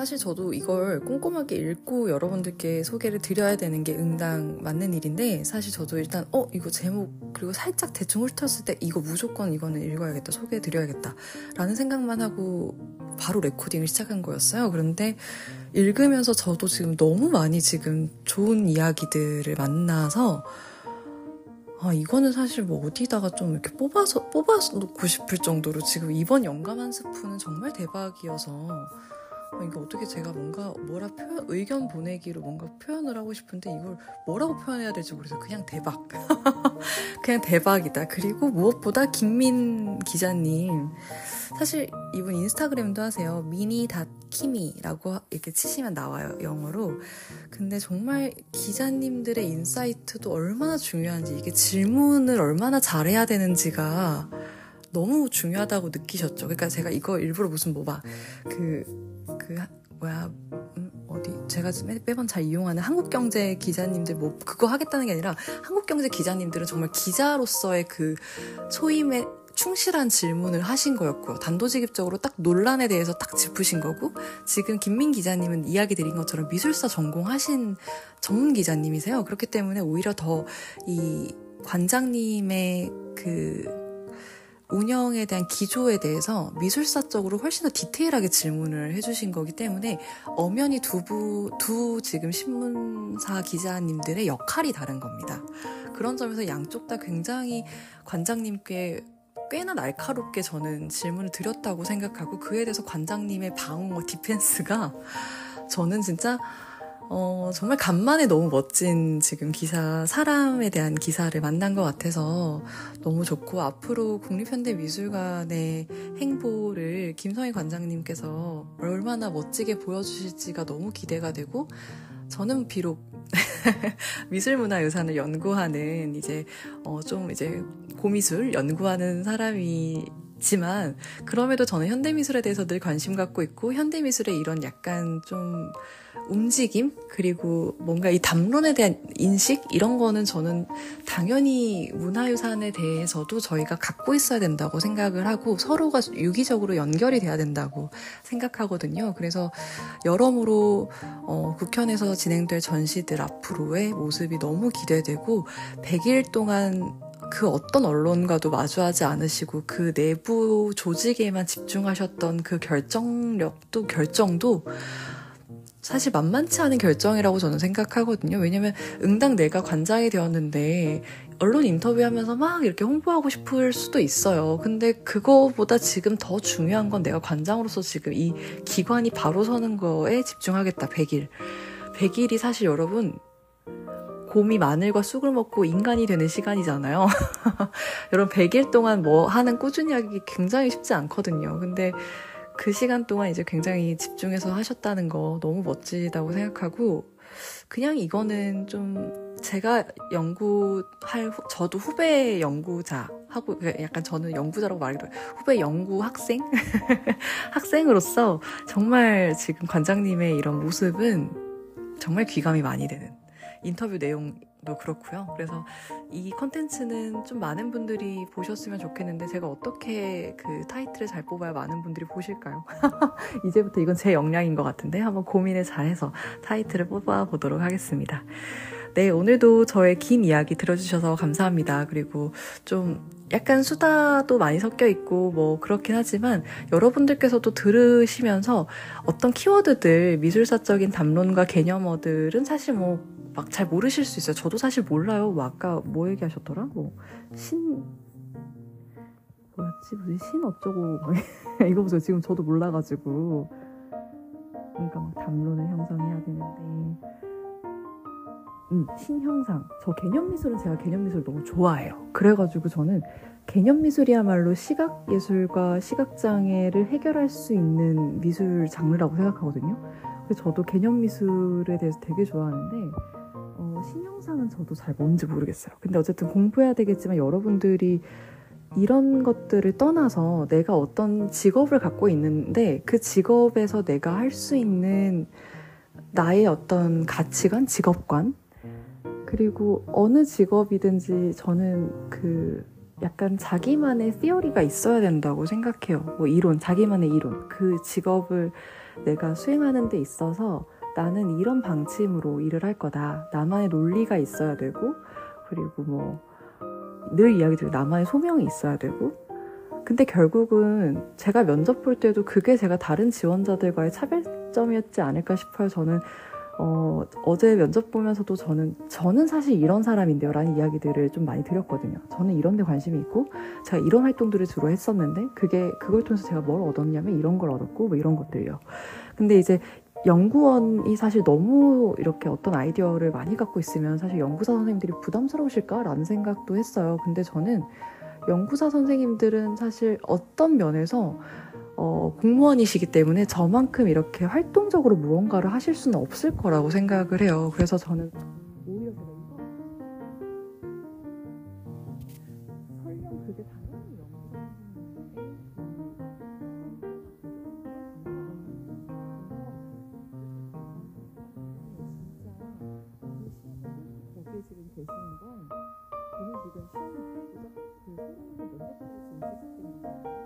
사실 저도 이걸 꼼꼼하게 읽고 여러분들께 소개를 드려야 되는 게 응당 맞는 일인데 사실 저도 일단 어 이거 제목 그리고 살짝 대충 훑었을 때 이거 무조건 이거는 읽어야겠다 소개해 드려야겠다 라는 생각만 하고 바로 레코딩을 시작한 거였어요. 그런데 읽으면서 저도 지금 너무 많이 지금 좋은 이야기들을 만나서 아, 이거는 사실 뭐 어디다가 좀 이렇게 뽑아서, 뽑아서 놓고 싶을 정도로 지금 이번 영감 한 스푼은 정말 대박이어서 어, 이게 어떻게 제가 뭔가 뭐라 표현, 의견 보내기로 뭔가 표현을 하고 싶은데 이걸 뭐라고 표현해야 될지 모르겠어요. 그냥 대박. 그냥 대박이다. 그리고 무엇보다 김민 기자님. 사실 이분 인스타그램도 하세요. 미니.키미라고 이렇게 치시면 나와요. 영어로. 근데 정말 기자님들의 인사이트도 얼마나 중요한지, 이게 질문을 얼마나 잘해야 되는지가 너무 중요하다고 느끼셨죠. 그러니까 제가 이거 일부러 무슨 뭐 막, 그, 그 뭐야 음, 어디 제가 매번 잘 이용하는 한국경제 기자님들 뭐 그거 하겠다는 게 아니라 한국경제 기자님들은 정말 기자로서의 그 소임에 충실한 질문을 하신 거였고요. 단도직입적으로 딱 논란에 대해서 딱 짚으신 거고, 지금 김민 기자님은 이야기 드린 것처럼 미술사 전공하신 전문 기자님이세요. 그렇기 때문에 오히려 더 이 관장님의 그 운영에 대한 기조에 대해서 미술사적으로 훨씬 더 디테일하게 질문을 해주신 거기 때문에 엄연히 두 부, 두 지금 신문사 기자님들의 역할이 다른 겁니다. 그런 점에서 양쪽 다 굉장히 관장님께 꽤나 날카롭게 저는 질문을 드렸다고 생각하고 그에 대해서 관장님의 방어 디펜스가 저는 진짜 어, 정말 간만에 너무 멋진 지금 기사, 사람에 대한 기사를 만난 것 같아서 너무 좋고 앞으로 국립현대미술관의 행보를 김성희 관장님께서 얼마나 멋지게 보여주실지가 너무 기대가 되고 저는 비록 미술문화유산을 연구하는 이제 어, 좀 이제 고미술 연구하는 사람이 지만 그럼에도 저는 현대미술에 대해서 늘 관심 갖고 있고 현대미술의 이런 약간 좀 움직임 그리고 뭔가 이 담론에 대한 인식 이런 거는 저는 당연히 문화유산에 대해서도 저희가 갖고 있어야 된다고 생각을 하고 서로가 유기적으로 연결이 돼야 된다고 생각하거든요. 그래서 여러모로 어, 국현에서 진행될 전시들 앞으로의 모습이 너무 기대되고 100일 동안 그 어떤 언론과도 마주하지 않으시고 그 내부 조직에만 집중하셨던 그 결정력도 결정도 사실 만만치 않은 결정이라고 저는 생각하거든요. 왜냐면 응당 내가 관장이 되었는데 언론 인터뷰하면서 막 이렇게 홍보하고 싶을 수도 있어요. 근데 그거보다 지금 더 중요한 건 내가 관장으로서 지금 이 기관이 바로 서는 거에 집중하겠다. 100일. 100일이 사실 여러분 곰이 마늘과 쑥을 먹고 인간이 되는 시간이잖아요. 여러분 100일 동안 뭐 하는 꾸준히 하기 굉장히 쉽지 않거든요. 근데 그 시간 동안 이제 굉장히 집중해서 하셨다는 거 너무 멋지다고 생각하고 그냥 이거는 좀 제가 연구할 저도 후배 연구자 하고 그러니까 약간 저는 연구자라고 말해도 후배 연구 학생 학생으로서 정말 지금 관장님의 이런 모습은 정말 귀감이 많이 되는 인터뷰 내용도 그렇고요. 그래서 이 컨텐츠는 좀 많은 분들이 보셨으면 좋겠는데 제가 어떻게 그 타이틀을 잘 뽑아야 많은 분들이 보실까요? 이제부터 이건 제 역량인 것 같은데 한번 고민을 잘해서 타이틀을 뽑아 보도록 하겠습니다. 네, 오늘도 저의 긴 이야기 들어주셔서 감사합니다. 그리고 좀 약간 수다도 많이 섞여 있고 뭐 그렇긴 하지만 여러분들께서도 들으시면서 어떤 키워드들, 미술사적인 담론과 개념어들은 사실 뭐 막 잘 모르실 수 있어요. 저도 사실 몰라요. 뭐 아까 뭐 얘기하셨더라? 뭐 신 뭐였지? 무슨 신 어쩌고 이거 보세요. 지금 저도 몰라가지고 그러니까 막 담론을 형성해야 되는데 음, 신형상. 저 개념 미술은 제가 개념 미술 너무 좋아해요. 그래가지고 저는 개념 미술이야말로 시각 예술과 시각 장애를 해결할 수 있는 미술 장르라고 생각하거든요. 그래서 저도 개념 미술에 대해서 되게 좋아하는데 어, 거 신영상은 저도 잘 뭔지 모르겠어요. 근데 어쨌든 공부해야 되겠지만 여러분들이 이런 것들을 떠나서 내가 어떤 직업을 갖고 있는데 그 직업에서 내가 할 수 있는 나의 어떤 가치관, 직업관 그리고 어느 직업이든지 저는 그 약간 자기만의 시어리가 있어야 된다고 생각해요. 뭐 이론, 자기만의 이론. 그 직업을 내가 수행하는 데 있어서 나는 이런 방침으로 일을 할 거다. 나만의 논리가 있어야 되고, 그리고 뭐, 늘 이야기 드리고 나만의 소명이 있어야 되고, 근데 결국은 제가 면접 볼 때도 그게 제가 다른 지원자들과의 차별점이었지 않을까 싶어요. 저는 어, 어제 면접 보면서도 저는, 저는 사실 이런 사람인데요. 라는 이야기들을 좀 많이 드렸거든요. 저는 이런 데 관심이 있고, 제가 이런 활동들을 주로 했었는데, 그게, 그걸 통해서 제가 뭘 얻었냐면 이런 걸 얻었고, 뭐 이런 것들요. 근데 이제 연구원이 사실 너무 이렇게 어떤 아이디어를 많이 갖고 있으면 사실 연구사 선생님들이 부담스러우실까라는 생각도 했어요. 근데 저는 연구사 선생님들은 사실 어떤 면에서 어, 공무원이시기 때문에 저만큼 이렇게 활동적으로 무언가를 하실 수는 없을 거라고 생각을 해요. 그래서 저는 오히려 지금 시험이 그죠? 그 면접까지 지금 시작되는 거예요.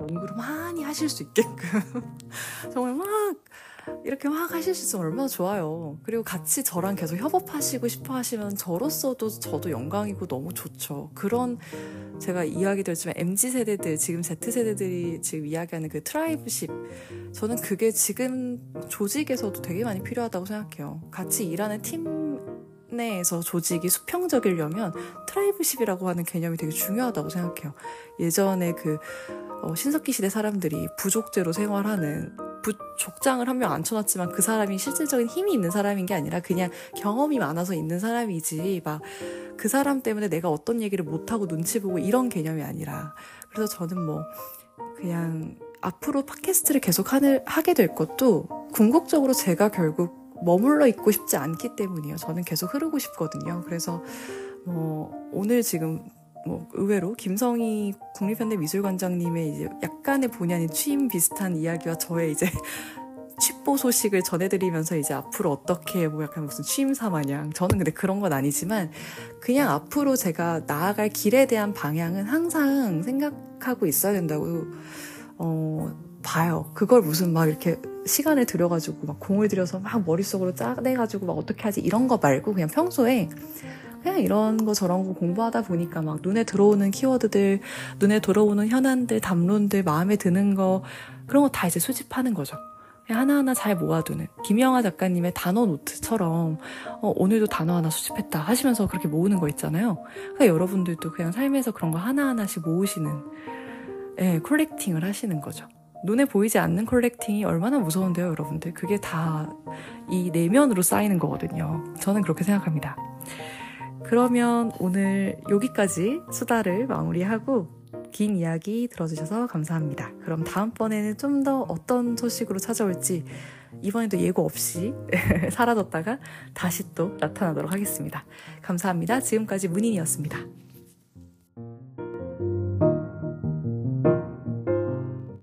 연구를 많이 하실 수 있게끔 정말 막 이렇게 막 하실 수 있으면 얼마나 좋아요. 그리고 같이 저랑 계속 협업하시고 싶어 하시면 저로서도 저도 영광이고 너무 좋죠. 그런 제가 이야기 드렸지만 MZ 세대들, 지금 Z 세대들이 지금 이야기하는 그 tribeship, 저는 그게 지금 조직에서도 되게 많이 필요하다고 생각해요. 같이 일하는 팀 내에서 조직이 수평적이려면 tribeship이라고 하는 개념이 되게 중요하다고 생각해요. 예전에 그 어, 신석기 시대 사람들이 부족제로 생활하는 부족장을 한 명 앉혀놨지만 그 사람이 실질적인 힘이 있는 사람인 게 아니라 그냥 경험이 많아서 있는 사람이지 막 그 사람 때문에 내가 어떤 얘기를 못하고 눈치 보고 이런 개념이 아니라 그래서 저는 뭐 그냥 앞으로 팟캐스트를 계속 하게 될 것도 궁극적으로 제가 결국 머물러 있고 싶지 않기 때문이에요. 저는 계속 흐르고 싶거든요. 그래서 뭐 오늘 지금 뭐 의외로 김성희 국립현대미술관장님의 이제 약간의 본의 아닌 취임 비슷한 이야기와 저의 이제 취보 소식을 전해드리면서 이제 앞으로 어떻게 뭐 약간 무슨 취임사 마냥 저는 근데 그런 건 아니지만 그냥 앞으로 제가 나아갈 길에 대한 방향은 항상 생각하고 있어야 된다고 어 봐요. 그걸 무슨 막 이렇게 시간을 들여가지고 막 공을 들여서 막 머릿속으로 짜내가지고 막 어떻게 하지 이런 거 말고 그냥 평소에 그냥 이런 거 저런 거 공부하다 보니까 막 눈에 들어오는 키워드들, 눈에 들어오는 현안들, 담론들, 마음에 드는 거 그런 거 다 이제 수집하는 거죠. 하나하나 잘 모아두는 김영하 작가님의 단어 노트처럼 어, 오늘도 단어 하나 수집했다 하시면서 그렇게 모으는 거 있잖아요. 그러니까 여러분들도 그냥 삶에서 그런 거 하나하나씩 모으시는 예, 콜렉팅을 하시는 거죠. 눈에 보이지 않는 콜렉팅이 얼마나 무서운데요, 여러분들. 그게 다 이 내면으로 쌓이는 거거든요. 저는 그렇게 생각합니다. 그러면 오늘 여기까지 수다를 마무리하고 긴 이야기 들어주셔서 감사합니다. 그럼 다음번에는 좀 더 어떤 소식으로 찾아올지 이번에도 예고 없이 사라졌다가 다시 또 나타나도록 하겠습니다. 감사합니다. 지금까지 문인이었습니다.